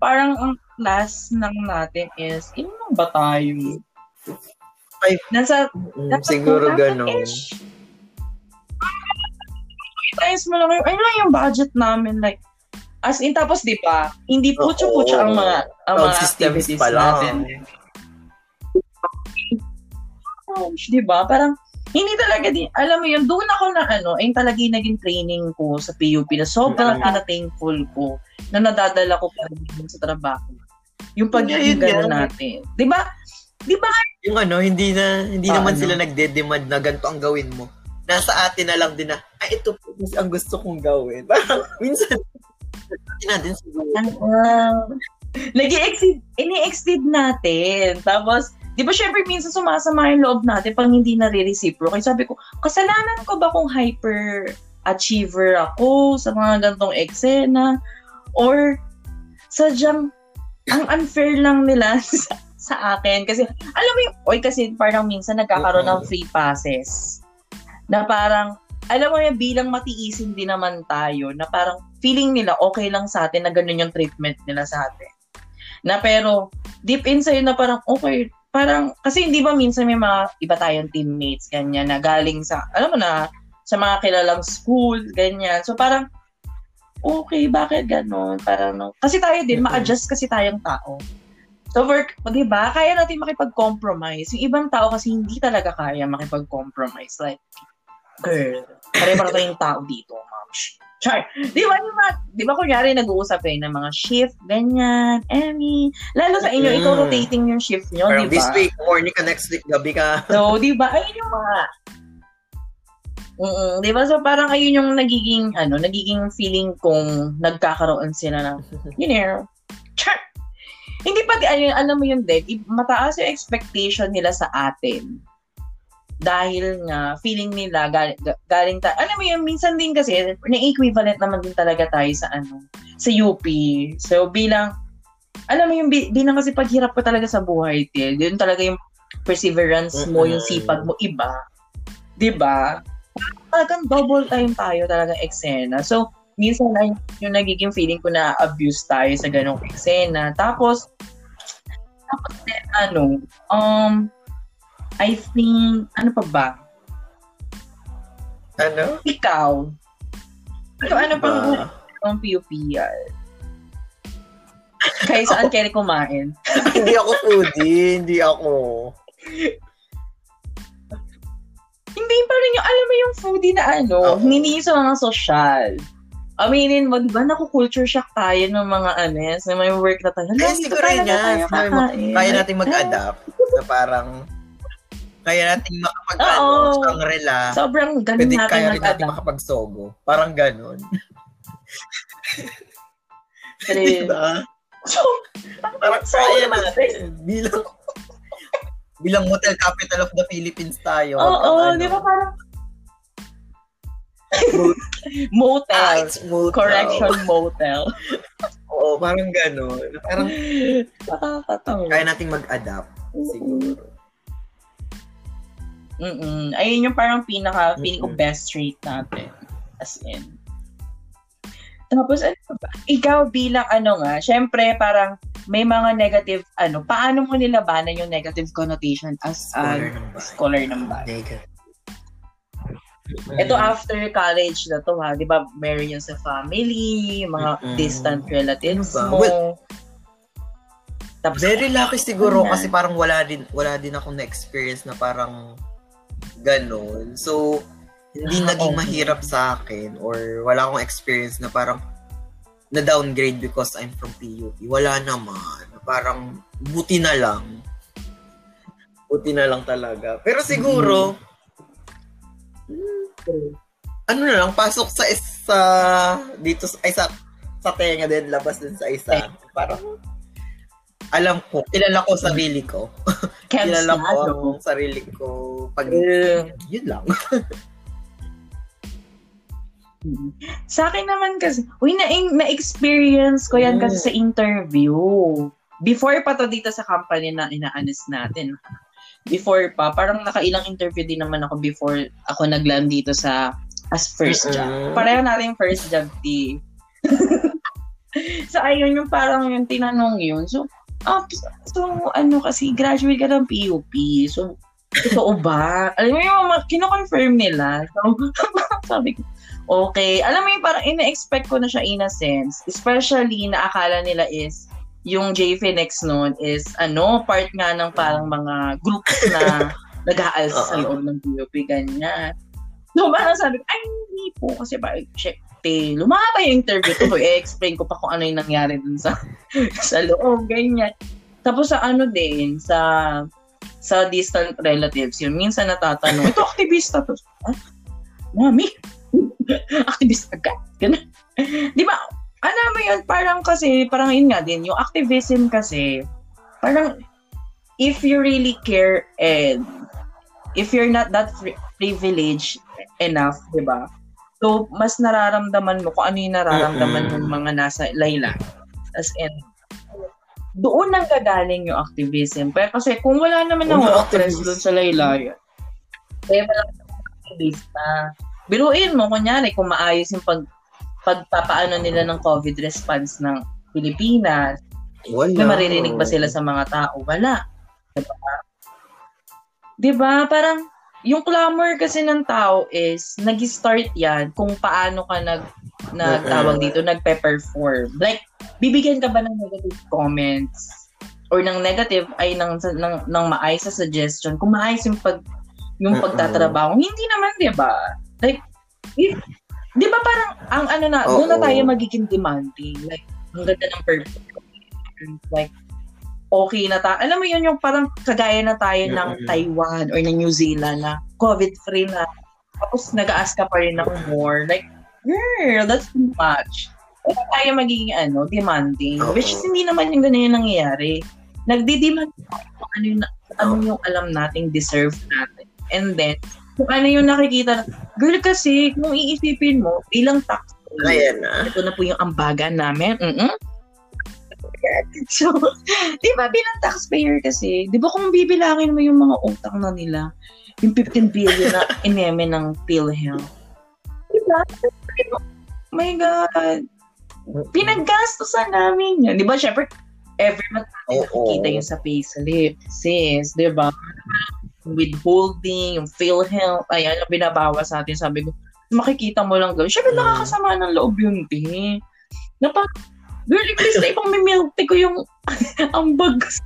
Parang ang class lang natin is, ilan lang ba tayo? Ay, Nasa, mm, nasa siguro 2,000 gano'n. Times mo lang yun. Ayun lang yung budget namin. Like, as in, tapos di ba, hindi putyo-putyo ang mga, ang mga activities pa lang. natin. Ouch, di ba? Parang, hindi talaga din, alam mo yun, doon ako na ano, ayun talaga yung naging training ko sa PUP na sobrang Mm. pinathankful ko na nadadala ko pa rin sa trabaho. Yung pagiging yun. natin. Di ba? Di ba? Yung ano, hindi na hindi Ah, naman ano? sila nagde-demand na ganito ang gawin mo. Nasa atin na lang din na, ay, ito po ang gusto kong gawin. Parang, minsan, atin na din siguro. Uh, Nag-i-exceed, ini-exceed natin. Tapos, di ba syempre minsan sumasama yung loob natin pag hindi nare-reciprocate. Sabi ko, kasalanan ko ba kung hyper achiever ako sa mga gantong eksena? Or sadyang ang unfair lang nila sa, sa akin. Kasi, alam mo yung, oy kasi parang minsan nagkakaroon ng free passes. Na parang, alam mo yung bilang matiisin din naman tayo, na parang feeling nila okay lang sa atin na ganun yung treatment nila sa atin. Na pero, deep inside na parang, okay, parang, kasi hindi ba minsan may mga iba tayong teammates, ganyan, na galing sa, alam mo na, sa mga kilalang school, ganyan. So parang, okay, bakit ganon? Parang, no, kasi tayo din, ma-adjust kasi tayong tao. So, work, di ba, kaya natin makipag-compromise. Yung ibang tao kasi hindi talaga kaya makipag-compromise. Like, girl, pare-pare tayong tao dito, ma'am. Char. Di ba, di ba, di ba kunyari nag-uusap eh ng mga shift, ganyan, Emmy. Lalo sa inyo, Mm. ikaw rotating yung shift nyo, di this ba? week, morning ka next week, gabi ka. So, di ba, ayun yung mga, Mm, 'di ba? So parang ayun yung nagiging ano, nagiging feeling kong nagkakaroon sila ng you know. Char! Hindi pa ayun, alam mo yun, i- mataas yung expectation nila sa atin. Dahil nga feeling nila galing, galing ta alam mo yun minsan din kasi na equivalent naman din talaga tayo sa ano sa UP. So bilang alam mo yung bi- bilang kasi paghirap ko talaga sa buhay, Tel, yun talaga yung perseverance mo, yung sipag mo iba. 'Di ba? Talagang double time tayo talaga eksena. So, minsan ay yung nagiging feeling ko na abuse tayo sa ganong eksena. Tapos, tapos din, ano, um, I think, ano pa ba? Ano? Ikaw, ikaw ano pang Ba? ang PUPR? Kaya saan kayo kumain? hindi ako foodie, hindi ako. Hindi pa rin yung, alam mo yung foodie na ano, Oo. hindi yung sa mga social. Aminin mo, di ba, naku-culture shock tayo ng mga anes, ng mga work na tayo. Kaya siguro yun kakain. Kaya natin mag-adapt na parang kaya natin makapag Oo. ano, Shangri-La. Sobrang ganun Pwede natin kaya rin natin makapag-sogo. Parang ganon. Pero, diba? So, Parang kaya natin. Bilang bilang motel capital of the Philippines tayo. Oo, Ang ano, di ba parang Ah, motel. it's motel. Correction motel. Oo, parang ganon. Parang Nakakatawa. kaya nating mag-adapt. Siguro. Mm-mm. Ayun yung parang pinaka, ko Mm-mm. best trait natin. As in. Tapos ano ba? Ikaw bilang ano nga, syempre parang may mga negative, ano, paano mo nilabanan yung negative connotation as Scholar a scholar ng bahay? Negative. Ito after college na to ha, di ba, meron yun sa family, mga Mm-mm. distant relatives Ano mo. Well, Tapos, Very lucky siguro Ano? kasi parang wala din wala din akong na-experience na parang ganon. So, hindi Ah, naging okay. mahirap sa akin or wala akong experience na parang na downgrade because I'm from PUP. Wala naman. Parang buti na lang. Buti na lang talaga. Pero siguro, mm. ano na lang, pasok sa isa, dito, ay sa, sa tenga din, labas din sa isa. Parang, alam ko, kilala ko sarili ko. kilala ko ang sarili ko. Pag, uh, yun lang. Sa akin naman kasi, uy, na- na-experience ko yan kasi sa interview. Before pa to dito sa company na inaanis natin. Before pa, parang nakailang interview din naman ako before ako nagland dito sa as first job. Uh-uh. Pareho natin first job, T. so, ayun yung parang yung tinanong yun. So, uh, so, ano kasi, graduate ka ng PUP. So, totoo ba? Alam mo yung kino-confirm nila. So, sabi ko, okay. Alam mo yung parang ina-expect ko na siya in a sense. Especially na akala nila is yung J-Phoenix noon is ano, part nga ng parang mga groups na nag-aalis sa loob ng POP, ganyan. So, parang sabi ko, ay, hindi po. Kasi ba, te, lumaba yung interview ko. I-explain ko pa kung ano yung nangyari dun sa, sa loob, ganyan. Tapos sa ano din, sa sa distant relatives, yun, minsan natatanong, ito aktivista to. Ah, mami, activist agad. Ganun. Di ba, ano mo yun, parang kasi, parang yun nga din, yung activism kasi, parang, if you really care and if you're not that privileged enough, di ba? So, mas nararamdaman mo kung ano yung nararamdaman ng mga nasa layla. As in, doon nang gagaling yung activism. Pero kasi kung wala naman ng actress doon sa laylayan, kaya wala activista, biruin mo, kunyari, kung maayos yung pag, pagpapaano nila ng COVID response ng Pilipinas, wala. may maririnig ba sila sa mga tao? Wala. Diba? diba? Parang, yung clamor kasi ng tao is, nag-start yan kung paano ka nag, nagtawag dito, nagpe-perform. Like, bibigyan ka ba ng negative comments? Or ng negative, ay ng, ng, ng maayos sa suggestion. Kung maayos yung pag, yung pagtatrabaho. Hindi naman, di ba? Like, if, di ba parang, ang ano na, doon na tayo magiging demanding. Like, ang ganda ng purpose. Like, okay na tayo. Alam mo yun yung parang kagaya na tayo ng mm-hmm. Taiwan or ng New Zealand na COVID-free na. Tapos nag-ask ka pa rin ng more. Like, girl, that's too much. Kaya tayo magiging ano, demanding. Uh-oh. Which is hindi naman yung ganun yung nangyayari. Nagdi-demand kung ano yung, ano yung alam nating deserve natin. And then, kung ano yung nakikita. Girl, kasi, kung iisipin mo, bilang tax Ayan na. Ito na po yung ambagan namin. Mm-mm. So, di ba, bilang taxpayer kasi, di ba kung bibilangin mo yung mga utang na nila, yung 15 billion na ineme ng PhilHealth. Di ba? My God. Pinaggastosan namin yan. Di ba, syempre, every month natin oh, nakikita oh. yun sa payslip. Sis, di ba? withholding, yung PhilHealth, ayan, yung binabawas natin. Sabi ko, makikita mo lang gawin. Syempre, mm. nakakasama ng loob yun, te. Napa, girl, imbis na ipang ko yung ang bagus,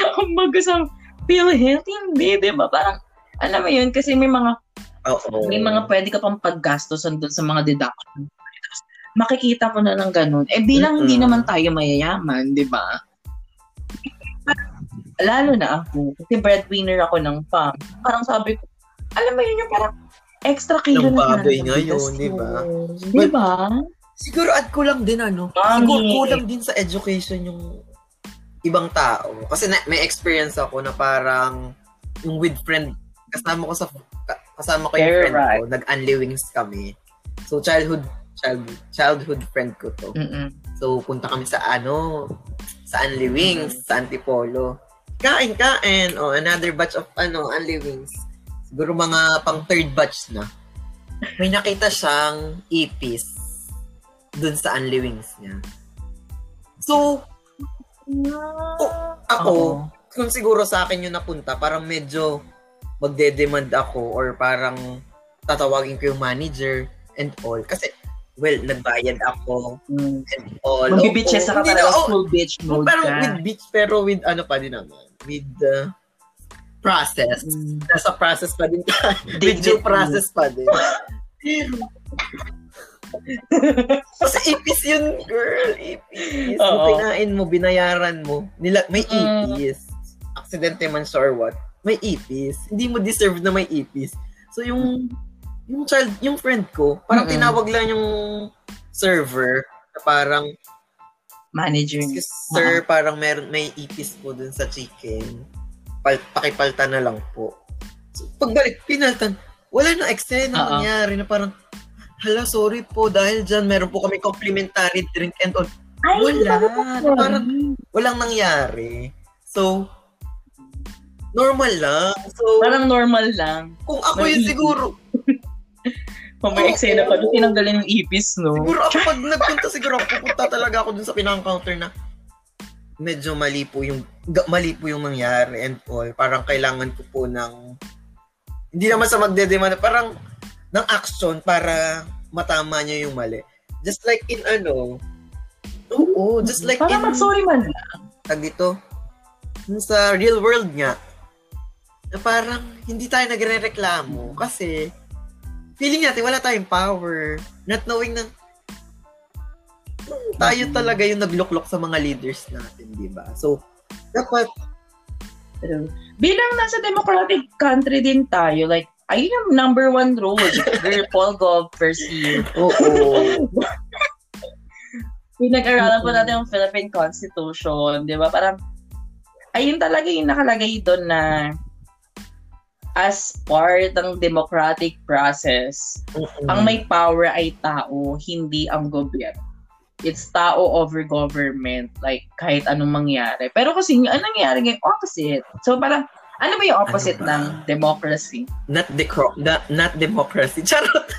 ang bagus ang PhilHealth. Hindi, di ba? Parang, alam mo yun, kasi may mga, Uh-oh. may mga pwede ka pang paggastosan doon sa mga deduction. Makikita ko na ng ganun. Eh, bilang mm-hmm. hindi naman tayo mayayaman, di ba? lalo na ako, kasi breadwinner ako ng fam. Parang sabi ko, alam mo yun yung parang extra kilo na bagay ngayon, di ba? Di ba? Siguro add ko lang din ano, Mami. siguro kulang din sa education yung ibang tao. Kasi na, may experience ako na parang yung with friend, kasama ko sa kasama ko yung You're friend right. ko, nag-unli wings kami. So childhood child, childhood friend ko to. Mm-mm. So punta kami sa ano, sa Unli Wings, mm-hmm. sa Antipolo kain, kain. O, oh, another batch of, ano, unlivings. Siguro mga pang third batch na. May nakita siyang ipis dun sa unlivings niya. So, oh, ako, oh. kung siguro sa akin yung napunta, parang medyo magde-demand ako or parang tatawagin ko yung manager and all. Kasi, well, nagbayad ako mm. and all. Mag-bitches ka talaga, oh, full bitch mode Parang ka. with bitch, pero with ano pa din naman with the process. Mm. Nasa process pa din with due process pa din. Kasi ipis yun, girl. Ipis. Kung Oo. kinain mo, binayaran mo. Nila, may Mm. ipis. Aksidente man siya or what. May ipis. Hindi mo deserve na may ipis. So yung yung child, yung friend ko, parang Mm-mm. tinawag lang yung server na parang, Manager. excuse sir, parang meron, may ipis po dun sa chicken. Pal, pakipalta na lang po. So, pagbalik, pinaltan, wala na eksena Oo. nangyari na parang, hala, sorry po, dahil dyan meron po kami complimentary drink and all. Ay, Wala. Parang walang nangyari. So, normal lang. So, Parang normal lang. kung ako yun siguro, Kung may eksena pa doon, tinanggalin yung ipis, no? siguro ako pag nagpunta, siguro ako pupunta talaga ako dun sa pinaka-counter na medyo mali po yung mali po yung nangyari and all. Parang kailangan ko po ng hindi naman sa magdedemand, parang ng action para matama niya yung mali. Just like in ano, oo, just like Parang in, mag-sorry man lang. tag dito, sa real world nga, na parang hindi tayo nagre-reklamo kasi feeling natin wala tayong power. Not knowing na tayo talaga yung nagluklok sa mga leaders natin, di ba? So, dapat, bilang nasa democratic country din tayo, like, ayun yung number one rule. Girl, Paul Gov, first year. oo, Pinag-aralan po natin yung Philippine Constitution, di ba? Parang, ayun talaga yung nakalagay doon na as part ng democratic process, ang may power ay tao, hindi ang gobyerno. It's tao over government, like kahit anong mangyari. Pero kasi ang nangyari ngayon, opposite. So parang, ano ba yung opposite Ano ba? ng democracy? not, decro- not, not democracy. Charot!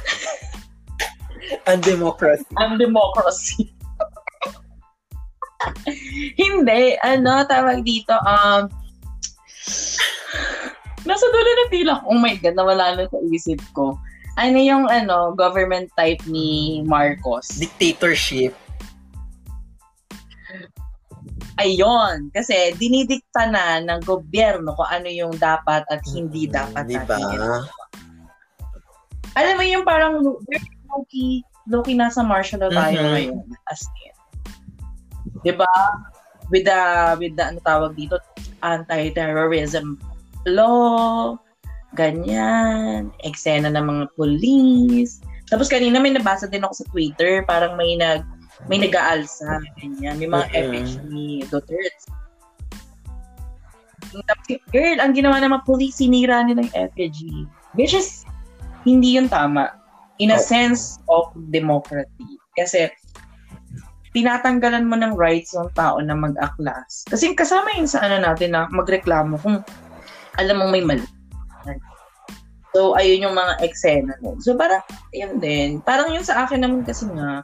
Undemocracy. Ang democracy. Hindi, ano, tawag dito, um, nasa dulo na tila ko, oh my God, nawala na sa isip ko. Ano yung, ano, government type ni Marcos? Dictatorship. Ayun, kasi dinidikta na ng gobyerno kung ano yung dapat at hindi dapat Di ba? natin. Alam mo yung parang low-key, low-key nasa martial law tayo Mhm. ngayon as in. Di ba? With the, with the, ano tawag dito, anti-terrorism law, ganyan, eksena ng mga police. Tapos kanina may nabasa din ako sa Twitter, parang may nag, may nag-aalsa, ganyan. May mga Mhm. effigy ni Duterte. Girl, ang ginawa ng mga police, sinira nila yung effigy. Which is, hindi yun tama. In a Oh. sense of democracy. Kasi, tinatanggalan mo ng rights yung tao na mag-aklas. Kasi kasama yun sa ano natin na magreklamo kung alam mong may mali. So, ayun yung mga eksena mo. So, parang, yun din. Parang yun sa akin naman kasi nga,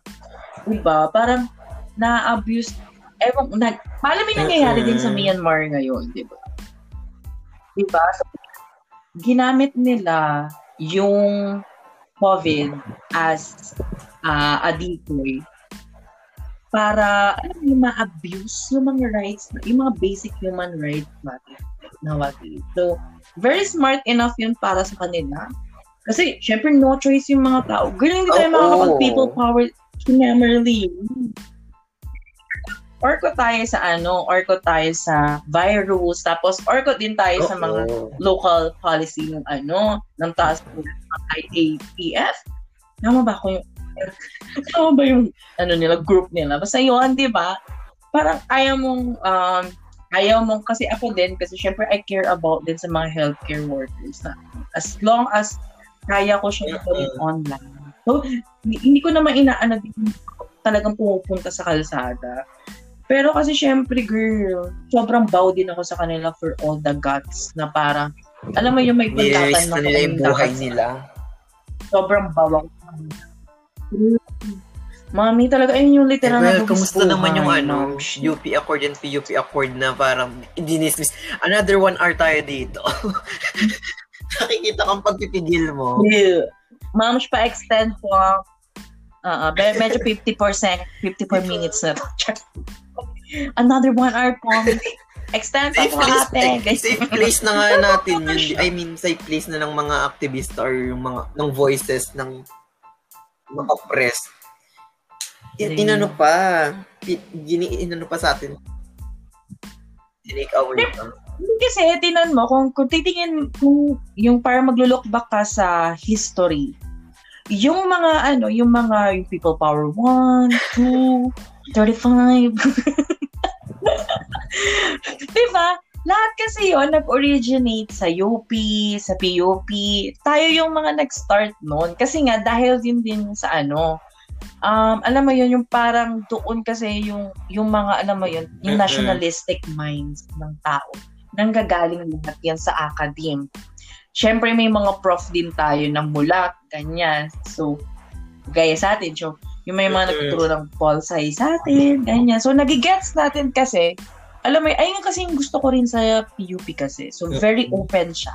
diba, parang na-abuse, ewan, na, parang may nangyayari din sa. Myanmar ngayon, diba? Diba? So, ginamit nila yung COVID as uh, a decoy para, alam mo, ma-abuse yung mga rights, yung mga basic human rights natin nowadays. So, very smart enough yun para sa kanila. Kasi, syempre, no choice yung mga tao. Girl, hindi tayo Oo. makakapag-people power primarily. Orko tayo sa ano, orko tayo sa virus, tapos orko din tayo sa mga local policy ng ano, ng task force ng IAPF. Tama ba ako yung tama ba yung ano nila, group nila? Basta yun, di ba? Parang ayaw mong, um, ayaw mong, kasi ako din, kasi syempre I care about din sa mga healthcare workers na as long as kaya ko siya gawin online. So, hindi ko naman inaano talagang pumupunta sa kalsada. Pero kasi syempre, girl, sobrang bow din ako sa kanila for all the guts na parang, alam mo yung may pagtatan na nila yung buhay nila. Sobrang bawang. Mami, talaga, ayun yung literal na well, bugis kumusta naman yung ano. UP Accord and PUP Accord na parang dinismiss. Another one hour tayo dito. Nakikita kang pagpipigil mo. Yeah. Ma'am, pa extend po. Uh, medyo 50%, 54 minutes na. Another one hour po. Extend pa po eh, safe place na nga natin yun. I mean, safe place na ng mga activist or yung mga ng voices ng mga press In, inano pa. Gini, inano pa sa atin. Tinake away pa. Kasi tinan mo, kung, kung titingin, kung yung para maglo-look back ka sa history, yung mga ano, yung mga yung people power 1, 2, 35. diba? Lahat kasi yon nag-originate sa UP, sa PUP. Tayo yung mga nag-start noon. Kasi nga, dahil din din sa ano, um, alam mo yun, yung parang doon kasi yung, yung mga, alam mo yun, yung nationalistic minds ng tao. Nanggagaling lahat yan sa academe. Siyempre, may mga prof din tayo ng mulat, ganyan. So, gaya sa atin. So, yung may mga nagtuturo ng Paul Say sa atin, ganyan. So, nagigets natin kasi, alam mo, ayun kasi yung gusto ko rin sa PUP kasi. So, very open siya.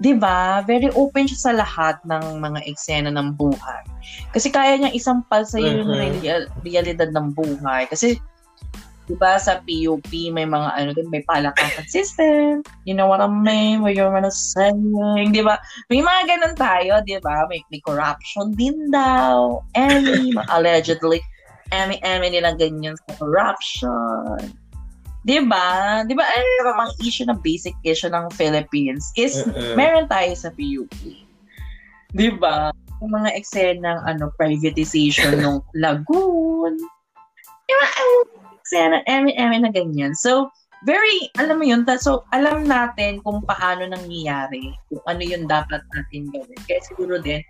'Di ba? Very open siya sa lahat ng mga eksena ng buhay. Kasi kaya niyang isampal sa iyo yung Mhm. real- realidad ng buhay. Kasi 'di ba sa PUP may mga ano din may palakasan system. You know what I mean? Where you're gonna saying, 'di ba? May mga ganun tayo, 'di ba? May, may corruption din daw. Any allegedly Emi Emi nila ganyan sa corruption. 'Di ba? 'Di ba? Ano yung mga issue na basic issue ng Philippines is Mm-mm. meron tayo sa PUP. 'Di ba? Yung mga eksena ng ano privatization ng lagoon. Yung eksena eme eme na ganyan. So, very, alam mo yun, ta- so alam natin kung paano nangyayari, kung ano yung dapat natin gawin. Kaya siguro din,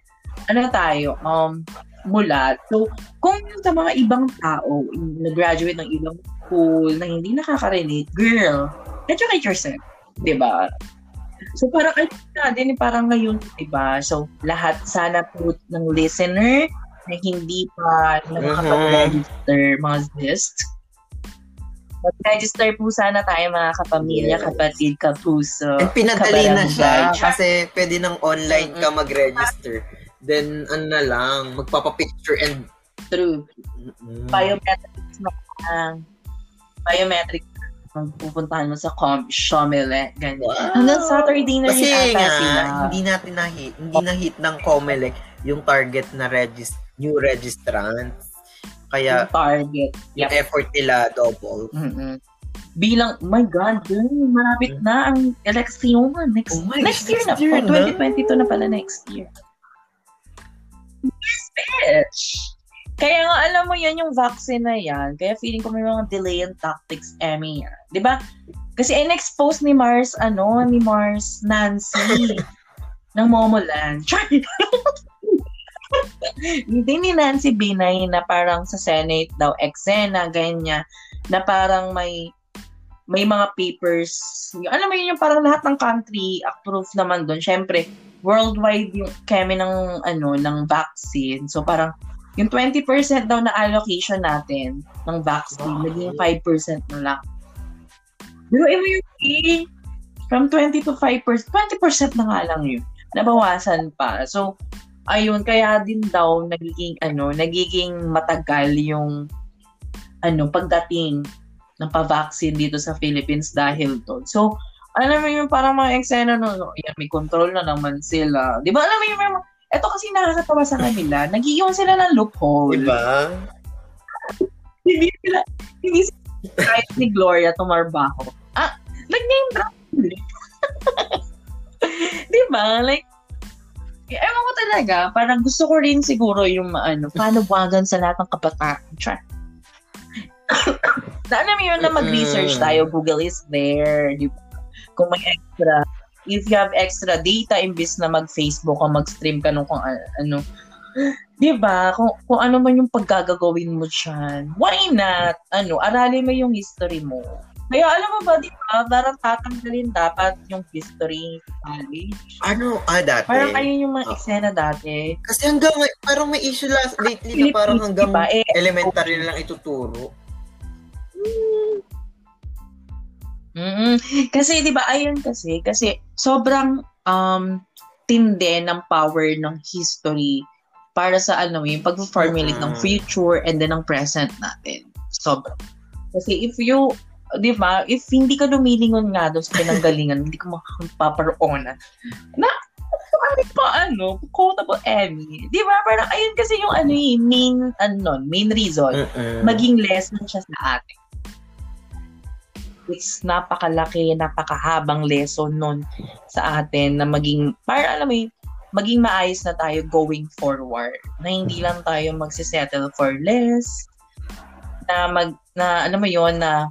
ano tayo, um, mulat. So, kung sa mga ibang tao, nag-graduate ng ibang school na hindi nakaka-relate, girl, educate yourself. 'di ba? So parang ay na din parang ngayon, ba? So lahat sana po ng listener na hindi pa nakakapag-register mga guest. Mag-register po sana tayo mga kapamilya, Yes. kapatid, kapuso. And pinadali na siya kasi pwede ng online ka mag-register. Then, ano na lang, magpapapicture and... True. Mm-mm. Biometrics na lang. Biometrics na pupuntahan mo sa com, Shomele, ganyan. Wow. Hanggang Saturday na Kasi rin ata nga, sila. hindi natin na-hit, hindi na-hit ng Comelec yung target na regis- new registrants. Kaya, yung target. yung Yep. effort nila double. mm Bilang, oh my God, girl, malapit na ang eleksyon. Next, Oh my next year na next year na. 2022 na pala next year. Yes, bitch! Kaya nga, alam mo yan, yung vaccine na yan, kaya feeling ko may mga delay and tactics, Emmy. Di ba? Kasi in-expose ni Mars, ano, ni Mars Nancy ng Momoland. Hindi ni Nancy Binay na parang sa Senate daw, eksena, ganyan, na parang may may mga papers. Alam mo yun, yung parang lahat ng country approve naman doon. Siyempre, worldwide yung kemi ng ano ng vaccine. So parang yung 20% daw na allocation natin ng vaccine, Wow. naging 5% na lang. Pero mo yung from 20 to 5%, 20% na nga lang yun. Nabawasan pa. So, ayun, kaya din daw nagiging ano, nagiging matagal yung ano, pagdating ng pa-vaccine dito sa Philippines dahil doon. So, alam mo yung parang mga eksena no, no, yan, may control na naman sila. Di ba, alam mo yung mga, eto kasi nakakatawa sa kanila, nag-iwan sila ng loophole. Diba? Hindi sila, hindi sila kahit ni Gloria Tumarbaho. Ah, nag-name drop. Di ba? Like, ewan ko talaga, parang gusto ko rin siguro yung ano, panawagan sa lahat ng kabataan. Char. na alam mo yun na mag-research tayo, Google is there. Di ba? Kung may extra, if you have extra data, imbis na mag-Facebook ka, mag-stream ka nung kung ano. Di ba? Kung, kung ano man yung paggagagawin mo dyan, why not? Ano, aralin mo yung history mo. Kaya alam mo ba, di ba, parang tatanggalin dapat yung history college. Ano, ah, dati. Parang ayun yung mga Ah. eksena dati. Kasi hanggang, parang may issue last, lately na parang hanggang Diba? Eh, elementary na lang ituturo. mm Kasi 'di ba ayun kasi kasi sobrang um tindi ng power ng history para sa ano yung pag-formulate ng Mm. future and then ng present natin. Sobra. Kasi if you 'di ba, if hindi ka lumilingon nga doon sa pinanggalingan, hindi ka makapaparoonan. Na ano pa ano? quotable Emmy. Di ba? Parang ayun kasi yung ano eh, main, ano, main reason. Mm-mm. Maging lesson siya sa atin. It's napakalaki, napakahabang lesson nun sa atin na maging, parang alam mo yun, maging maayos na tayo going forward. Na hindi lang tayo magsisettle for less. Na mag, na alam mo yon na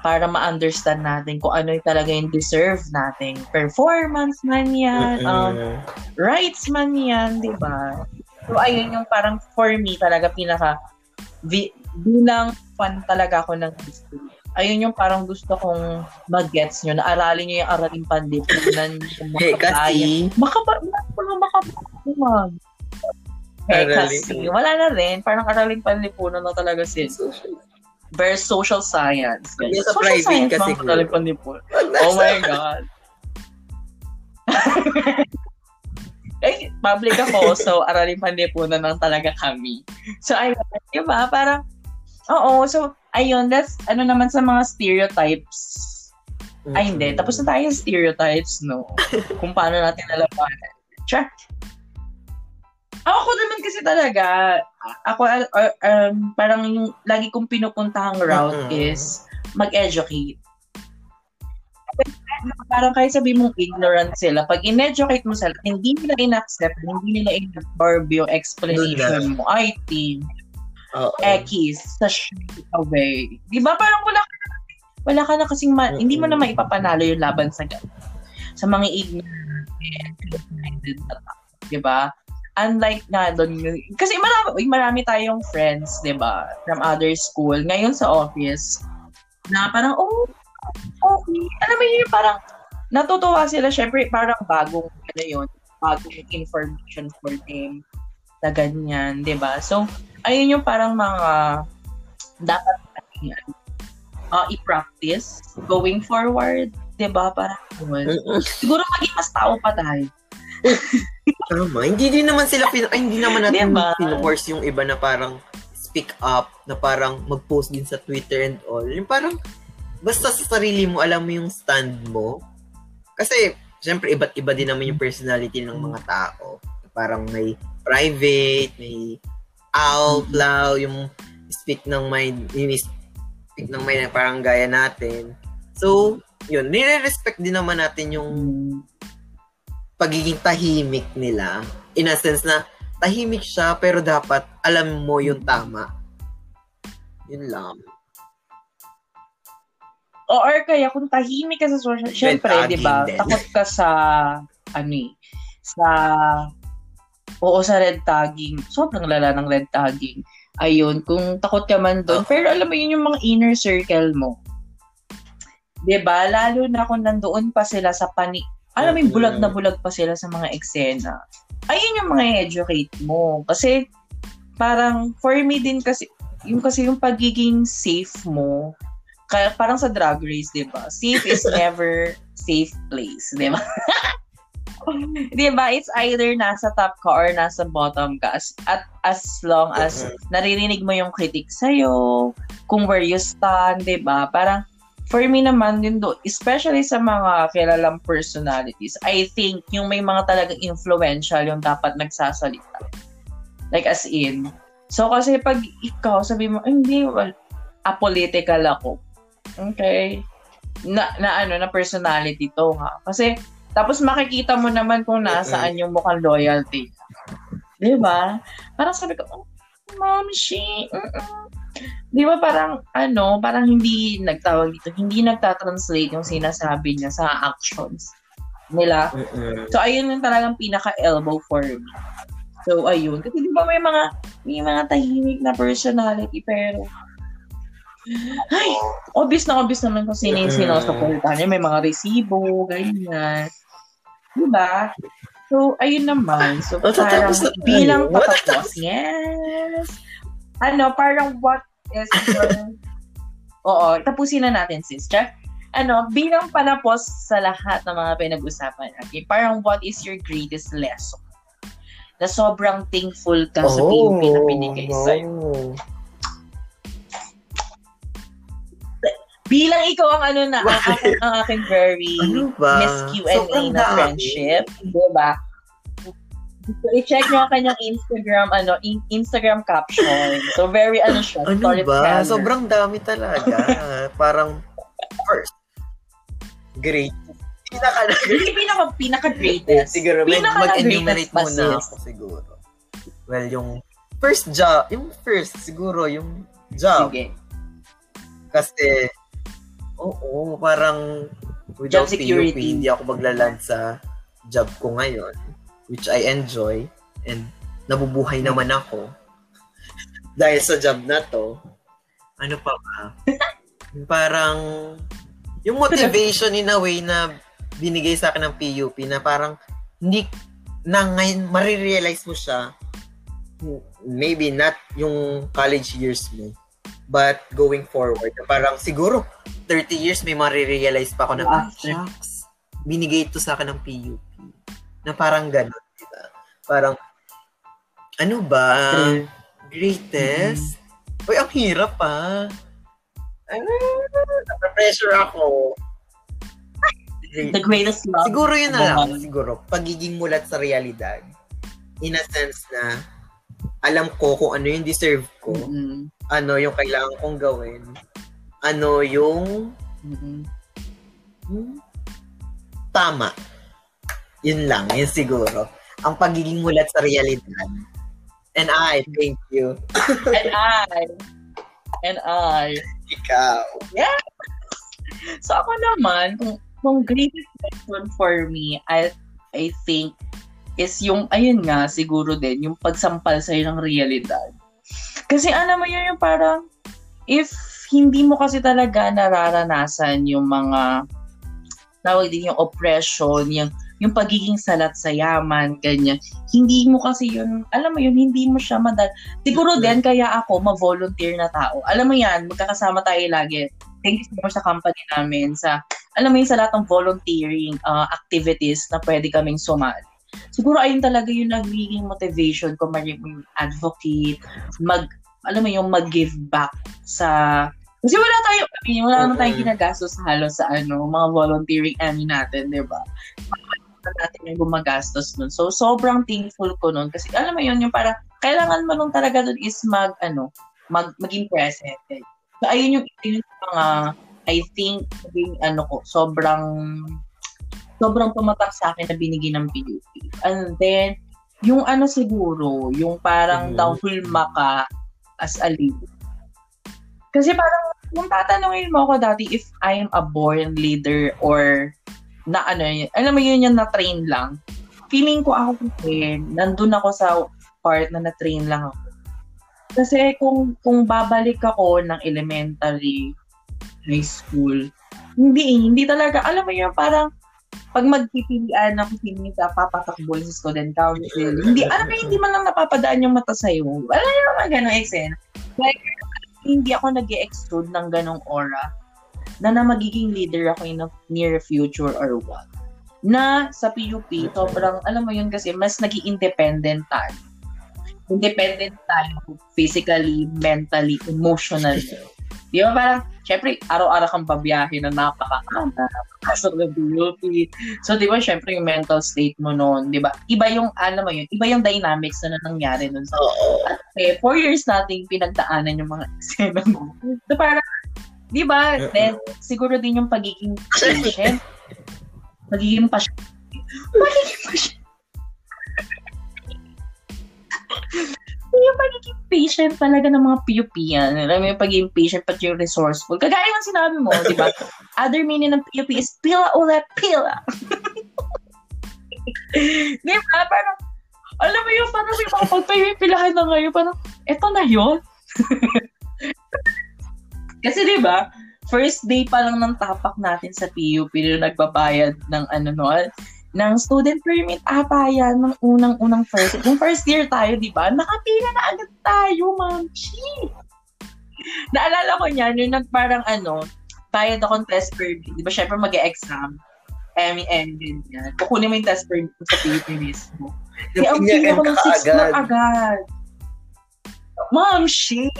para ma-understand natin kung ano yung talaga yung deserve nating performance man yan, um, rights man yan, di ba? So, ayun yung parang for me talaga pinaka vi, bilang fan talaga ako ng history. Ayun yung parang gusto kong mag-gets nyo, na aralin nyo yung araling Eh, makabayan. kasi, Makaba, mga makabayan. Aralin. kasi, wala na rin. Parang araling panlipunan na talaga sis. Versus social science. Pag nasa social private science, kasi mga araling panlipunan. Pag Oh my God. eh, public ako, so araling panlipunan lang talaga kami. So, ayun, di ba? Parang, oo, so, ayun, that's, ano naman sa mga stereotypes. Ay, hindi. Tapos na tayo sa stereotypes, no? Kung paano natin nalabanan. Tsa. Ako naman kasi talaga, ako, uh, um, parang yung lagi kong pinupuntahang route Mm-mm. is mag-educate. Parang kahit sabi mong ignorant sila, pag in-educate mo sila, hindi nila in-accept, hindi nila in-absorb yung explanation mo. I think, Oo. X sa away. Di ba parang wala ka na, wala ka na kasing, ma- hindi mo na maipapanalo yung laban sa sa mga ignorant. Di ba? Unlike nga doon, kasi marami, marami tayong friends, di ba, from other school, ngayon sa office, na parang, oh, okay. Alam mo yun, parang, natutuwa sila, syempre, parang bagong, ano yun, bagong information for them na ganyan, di ba? So, ayun yung parang mga dapat uh, i-practice going forward, 'di ba? Parang. Mm-mm. Siguro maging mas tao pa tayo. Tama. Hindi din naman sila, pin- ay, hindi naman natin Diba? pinu-force yung iba na parang speak up, na parang mag-post din sa Twitter and all. Yung parang, basta sa sarili mo, alam mo yung stand mo. Kasi, syempre, iba't iba din naman yung personality ng mga tao. Parang may private, may out loud, yung speak ng mind, yung speak ng mind na parang gaya natin. So, yun, nire-respect din naman natin yung pagiging tahimik nila. In a sense na tahimik siya pero dapat alam mo yung tama. Yun lang. O or kaya kung tahimik ka sa social, syempre, tagging 'di ba? Takot ka sa ano eh, sa Oo, sa red tagging. Sobrang lala ng red tagging. Ayun, kung takot ka man doon. Oo. Pero alam mo yun yung mga inner circle mo. 'Di ba Lalo na kung nandoon pa sila sa pani... Alam mo bulag na bulag pa sila sa mga eksena. Ayun yung mga educate mo. Kasi parang for me din kasi yung kasi yung pagiging safe mo kaya parang sa drag race, 'di ba? Safe is never safe place, 'di ba? 'Di ba? It's either nasa top ka or nasa bottom ka. As, at as long as naririnig mo yung critic sa'yo, kung where you stand, 'di ba? Parang for me naman din do, especially sa mga kilalang personalities, I think yung may mga talagang influential yung dapat nagsasalita. Like as in. So kasi pag ikaw sabi mo, "Ay, hindi, well, apolitical ako. Okay. Na, na ano, na personality to ha. Kasi tapos makikita mo naman kung nasaan yung mukhang loyalty. 'Di ba? Parang sabi ko, oh, mom, she, mm-mm. Di ba parang, ano, parang hindi nagtawag dito, hindi nagtatranslate yung sinasabi niya sa actions nila. Mm-mm. So, ayun yung talagang pinaka-elbow for me. So, ayun. Kasi di ba may mga, may mga tahimik na personality, pero, ay, obvious na obvious naman kung sino yung sinusuportahan niya. May mga resibo, ganyan. Di ba? So, ayun naman. So, parang bilang patapos. Yes. Ano, parang what is your... Oo, tapusin na natin, sis. Check. Ano, bilang panapos sa lahat ng mga pinag-usapan natin, parang what is your greatest lesson? Na sobrang thankful ka sa PUP na binigay sa'yo. oh. Bilang ikaw ang ano na, ang, aking, ang aking very Ano ba? Miss Q&A Sobrang na friendship. Diba? So, i-check nyo ang kanyang Instagram, ano, in- Instagram caption. So, very, ano siya, Ano ba? storyteller. Sobrang dami talaga. Parang, first, great. Pinaka Hindi pinaka, pinaka-greatest. Siguro, Pinaka mag-enumerate greatest muna ako siguro. Well, yung first job, yung first, siguro, yung job. Sige. Kasi, oo, parang without Job security. PUP, hindi ako maglaland sa job ko ngayon, which I enjoy, and nabubuhay naman ako. Dahil sa job na to, ano pa ba? Parang, yung motivation in a way na binigay sa akin ng PUP na parang hindi na ngayon marirealize mo siya maybe not yung college years mo but going forward na parang siguro 30 years may marirealize pa ako na ah, shucks binigay ito sa akin ng PUP na parang ganun diba? parang ano ba greatest Uy, ang hirap pa ano pressure ako The greatest love. Siguro yun na lang. Siguro, pagiging mulat sa realidad. In a sense na, alam ko kung ano yung deserve ko, Mm-mm. ano yung kailangan kong gawin, ano yung Mm-mm. hmm, tama. Yun lang, yun siguro. Ang pagiging mulat sa realidad. And I, thank you. And I, and I. Ikaw. So ako naman, kung, kung greatest lesson for me, I, I think, is yung, ayun nga, siguro din, yung pagsampal sa'yo ng realidad. Kasi ano mo yun, yung parang, if hindi mo kasi talaga nararanasan yung mga, tawag din yung oppression, yung, yung pagiging salat sa yaman, ganyan. Hindi mo kasi yun, alam mo yun, hindi mo siya madal. Siguro din, kaya ako, ma-volunteer na tao. Alam mo yan, magkakasama tayo lagi. Thank you so much sa company namin, sa, alam mo yun, sa lahat ng volunteering uh, activities na pwede kaming sumali. Siguro ayun talaga yung nagiging motivation ko maging advocate, mag, alam mo yung mag-give back sa kasi wala tayo, I mean, wala naman tayong Oo. ginagastos halos sa ano, mga volunteering ano natin, di ba? Wala natin yung gumagastos nun. So, sobrang thankful ko nun. Kasi alam mo yun, yung para, kailangan mo nung talaga dun is mag, ano, mag, maging present. So, ayun yung, yung mga, I think, yung, ano ko, sobrang, sobrang tumatak sa akin na binigay ng PUP. And then, yung ano siguro, yung parang Mhm. dahulma ka as a leader. Kasi parang, kung tatanungin mo ako dati if I am a born leader or na ano yun, alam mo yun yung na-train lang. Feeling ko ako kasi, nandun ako sa part na na-train lang ako. Kasi kung kung babalik ako ng elementary, high school, hindi, hindi talaga, alam mo yun, parang pag magpipilian ako sino sa papatakbo sa student council, hindi, alam mo, hindi man lang napapadaan yung mata sa'yo. Wala naman ganong eksena. Like, hindi ako nag extrude ng ganong aura na na magiging leader ako in the near future or what. Na sa PUP, sobrang, alam mo yun kasi, mas naging independent tayo. Independent tayo physically, mentally, emotionally. Di ba parang, syempre, araw-araw kang babiyahe na napakakanta, napakasok ng PUP. So, di ba, syempre, yung mental state mo noon, di ba? Iba yung, alam mo yun, iba yung dynamics na nangyari nun sa Oo. eh, four years nating pinagdaanan yung mga eksena mo. So parang, di ba, then, siguro din yung pagiging patient. Pagiging patient. Pagiging patient. yung pagiging patient talaga ng mga PUP yan. Alam mo yung pagiging patient pati yung resourceful. Kagaya ng sinabi mo, di ba? Other meaning ng PUP is pila ulit pila. di ba? Parang, alam mo yung parang yung mga pagpapipilahan na ngayon, parang, eto na yun. Kasi di ba, first day pa lang ng tapak natin sa PUP na nagbabayad ng ano no, ng student permit ata yan, ng unang-unang first. Yung first year tayo, di ba? Nakapila na agad tayo, ma'am. Shit! Naalala ko niyan, yung nagparang ano, bayad akong test permit. Di ba, syempre mag-exam. Emmy ended yan. Kukunin mo yung test permit sa PUP mismo. Kaya ang pila ko ng 6 na agad. Ma'am, shit!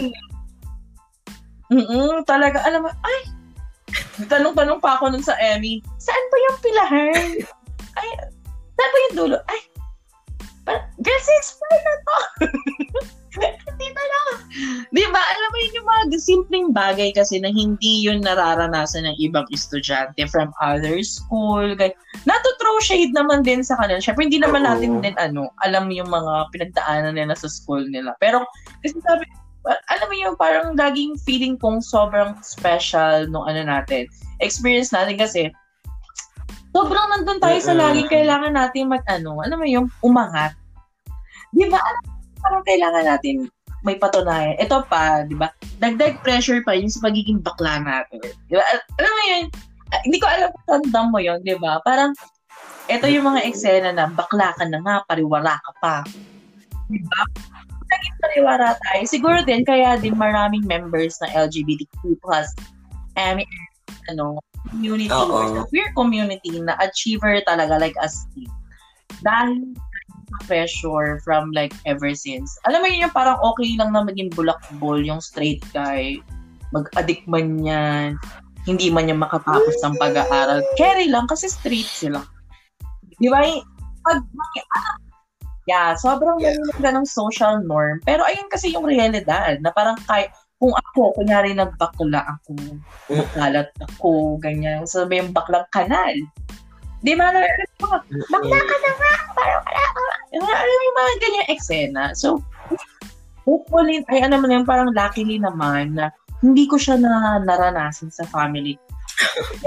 Mm talaga, alam mo, ay, tanong-tanong pa ako nun sa Emmy, saan ba yung pilahan? Ay, saan ba yung dulo? Ay, Parang, girls, explain na to. Dito lang. Di ba? Alam mo yun yung mga simpleng bagay kasi na hindi yun nararanasan ng ibang estudyante from other school. Nato-throw shade naman din sa kanila. Siyempre, hindi naman Oo. natin din ano, alam yung mga pinagdaanan nila sa school nila. Pero, kasi sabi, alam mo yung parang laging feeling kong sobrang special nung ano natin. Experience natin kasi sobrang nandun tayo sa laging kailangan natin mag ano, alam mo yung umangat. Di ba? Parang kailangan natin may patunayan. Ito pa, di ba? Dagdag pressure pa yun sa pagiging bakla natin. Di ba? Al- Alam mo yun, ah, hindi ko alam kung tandaan mo yun, di ba? Parang, ito yung mga eksena na bakla ka na nga, pariwara ka pa. Di ba? Naging pariwara tayo. Siguro din, kaya din maraming members ng LGBTQ plus um, ano, community Oo. or queer community na achiever talaga like us dahil sa pressure from like ever since. Alam mo yun yung parang okay lang na maging bulakbol yung straight guy. Mag-addict man yan. Hindi man niya makatapos ng pag-aaral. Carry lang kasi straight sila. Di ba? Pag, yeah, sobrang Yeah. yeah. ng social norm. Pero ayun kasi yung realidad na parang kahit kung ako, kunyari nagbakla ako, nagkalat ako, ganyan. Sabi yung baklang kanal. Di ba? Na, bakla ka na nga! Parang wala ka! Alam mo yung mga ganyan eksena. So, hopefully, ay ano naman yun, parang luckily naman na hindi ko siya na naranasan sa family.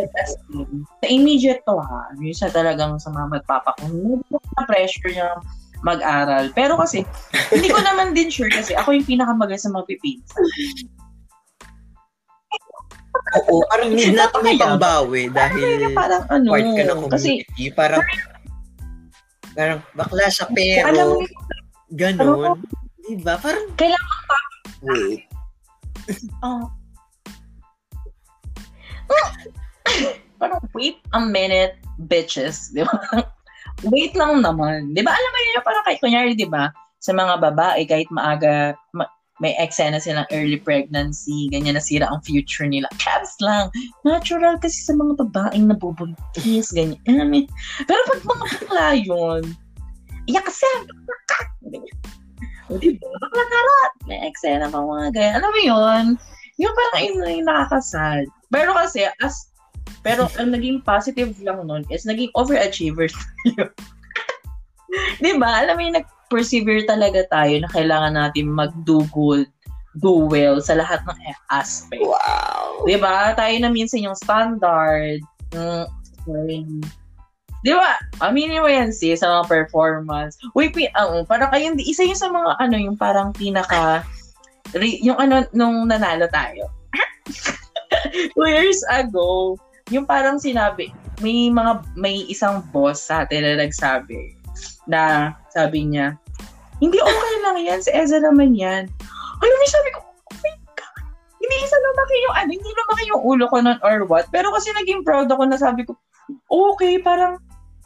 Sa immediate to ha, yun siya talagang sa mga magpapa ko. Na pressure niya mag-aral. Pero kasi, hindi ko naman din sure kasi ako yung pinakamagaling sa mga pipins. Oo, parang need may Kaya- pangbawi dahil parang ano, part ka ng kasi community. Parang, parang bakla siya pero alam mo, ganon. Diba? Parang, Kailangan wait. Oh. Parang, wait a minute, bitches. Di ba? Wait lang naman. Di ba? Alam mo yun, parang kahit kunyari, di ba? Sa mga babae, kahit maaga, ma- may eksena silang early pregnancy, ganyan nasira ang future nila. Cabs lang. Natural kasi sa mga babaeng nabubuntis, ganyan. Yun? Pero pag mga bakla yun, iyak kasi. O, di ba? Bakla karot. May eksena pa mga ganyan. Alam mo yun? Yung parang yun yung nakakasad. Pero kasi, as pero ang naging positive lang nun is naging overachievers tayo. Di ba? Alam mo yung nag-persevere talaga tayo na kailangan natin mag-do good, do well sa lahat ng aspect. Wow. Di ba? Tayo na minsan yung standard. Mm. Di ba? Aminin mo yan sis, sa mga performance. Wait, wait, ang parang kayo, isa yung sa mga ano, yung parang pinaka, re- yung ano, nung nanalo tayo. Two years ago, yung parang sinabi, may mga, may isang boss sa atin na nagsabi, na sabi niya, hindi okay lang yan, si Eza naman yan. Alam mo, sabi ko, oh my God, hindi isa lumaki yung, ano, hindi lumaki yung ulo ko nun or what. Pero kasi naging proud ako na sabi ko, okay, parang,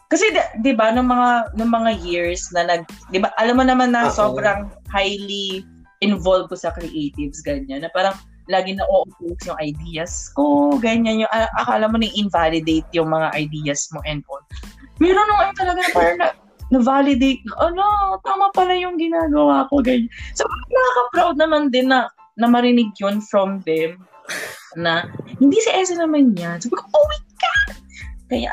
kasi di, di ba, nung mga, nung mga years na nag, di ba, alam mo naman na Oo. sobrang highly involved ko sa creatives, ganyan, na parang, lagi na o-oppose yung ideas ko, ganyan yung, akala mo na invalidate yung mga ideas mo and all. Meron nung ano talaga na parang na, na-validate, na, ano, tama pala yung ginagawa ko, ganyan. So, nakaka-proud naman din na, na marinig yun from them, na, hindi si Esa naman yan. Sabi ko, oh my God! Kaya,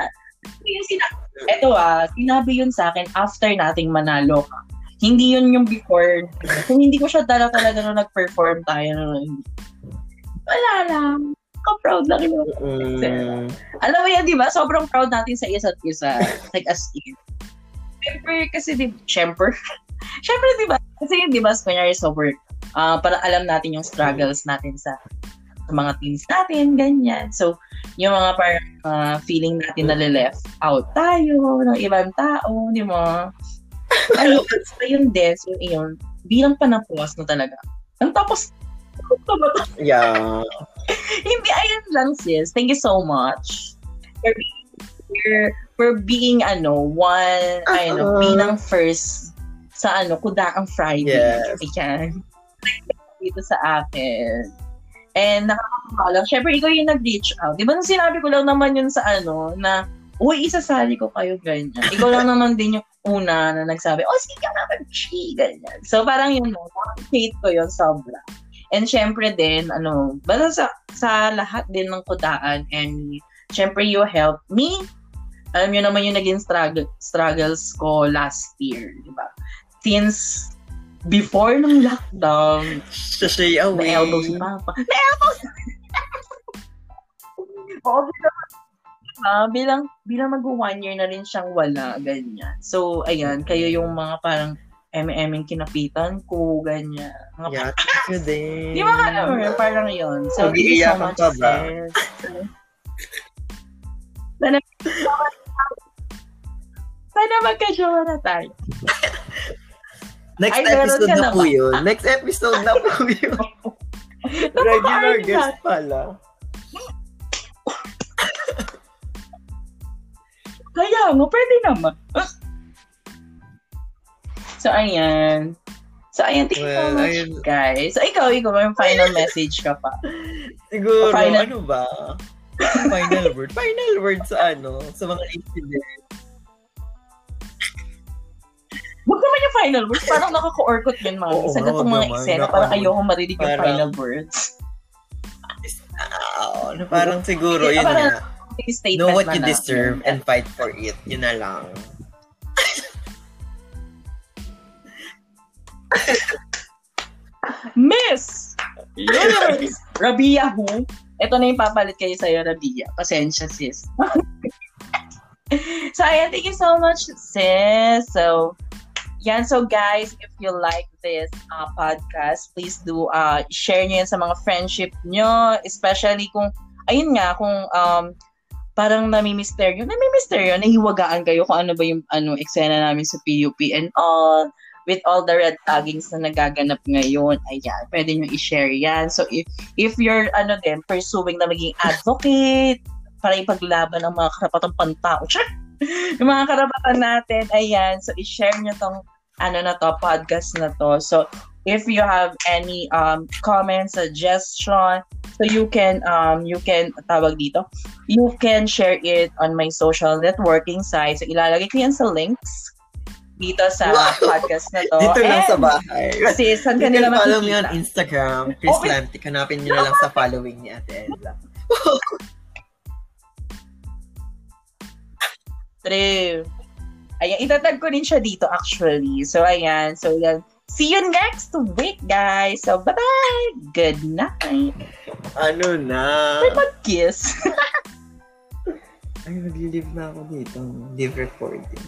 yung sina- eto ah, sinabi yun sa akin after nating manalo ka. Hindi yun yung before. Kung hindi ko siya dala talaga nung nag-perform tayo. Nung, wala lang. Ka-proud lang yun. Mm, Alam mo yan, di ba? Sobrang proud natin sa isa't isa. Like, as in. Siyempre, kasi, di, siyempre, siyempre, di ba? Kasi yun, di ba, kunyari sa work, ah para alam natin yung struggles natin sa, sa mga teams natin, ganyan. So, yung mga parang ah, feeling natin na left out tayo ng ibang tao, di ba? Ay, so yun din, so yun, bilang panapos na talaga. Ang tapos, yeah. hindi, ayun lang sis. Thank you so much. For being, for, for being ano, one, I know, Uh-uh. bilang first sa ano, Kudaang Friday. Yes. Ayan. Dito sa akin. And nakakatawa lang. Siyempre, ikaw yung nag-reach out. Di ba nung sinabi ko lang naman yun sa ano, na uy, isasali ko kayo, ganyan. Ikaw lang naman din yung una na nagsabi, oh, sige ka naman, chi, ganyan. So, parang yun, hate ko yun sobra. And syempre din, ano, basta sa, sa lahat din ng kudaan, and syempre you help me. Alam niyo naman yung naging struggle, struggles ko last year, di ba? Since before ng lockdown, Sashay away. may elbow si Papa. May elbow si Oo, bilang, ah, bilang, bilang mag one year na rin siyang wala, ganyan. So, ayan, kayo yung mga parang MM kinapitan ko, ganyan. Mga Yeah, thank you din. Di ba alam mo yun? Parang yun. So, thank you so much, ka ba? Sana, sana magka-jowa na tayo. Next Ay, episode na na po yun. Next episode na po yun. Regular guest pala. Kaya mo, pwede naman. So, ayan. So, ayan, thank you so Well, much, ayun. guys. So, ikaw, ikaw, may final message ka pa. Siguro, Final- ano ba? Final word. Final word sa ano? Sa mga incident. Huwag naman yung final words. Parang nakaka-orkot yun, mami. Oo Sa nga, gatong wag mga eksena, parang ayoko marinig yung parang- final words. Ah, ano, parang siguro, yun Parang- nga. Statement Know what you na. deserve and fight for it. Yun na lang. Miss! Universe! Rabia who? Ito na yung papalit kayo sa'yo, Rabia. Pasensya, sis. so, ayan, thank you so much, sis. So, yan. So, guys, if you like this uh, podcast, please do uh, share nyo yan sa mga friendship nyo. Especially kung, ayun nga, kung um, parang namimisteryo, namimisteryo, nahiwagaan kayo kung ano ba yung ano, eksena namin sa PUP and all. With all the red taggings na nagaganap ngayon, ayan, pwede nyo i-share yan. So, if, if you're, ano din, pursuing na maging advocate, para ipaglaban ng mga karapatang pantao, Char! yung mga karapatan natin, ayan, so i-share nyo tong, ano na to, podcast na to. So, if you have any um, comments, suggestion, so you can, um, you can, tawag dito, you can share it on my social networking site. So, ilalagay ko yan sa links dito sa Wow! podcast na to. Dito lang And, sa bahay. Kasi saan ka nila can follow me on makikita? Instagram, Chris Okay. Lantic. Hanapin nyo lang sa following ni Ate Ella. True. Ayan, itatag ko rin siya dito actually. So, ayan. So, yan. See you next week, guys. So, bye-bye. Good night. Ano na? May mag-kiss. Ay, mag-live na ako dito. Live recording.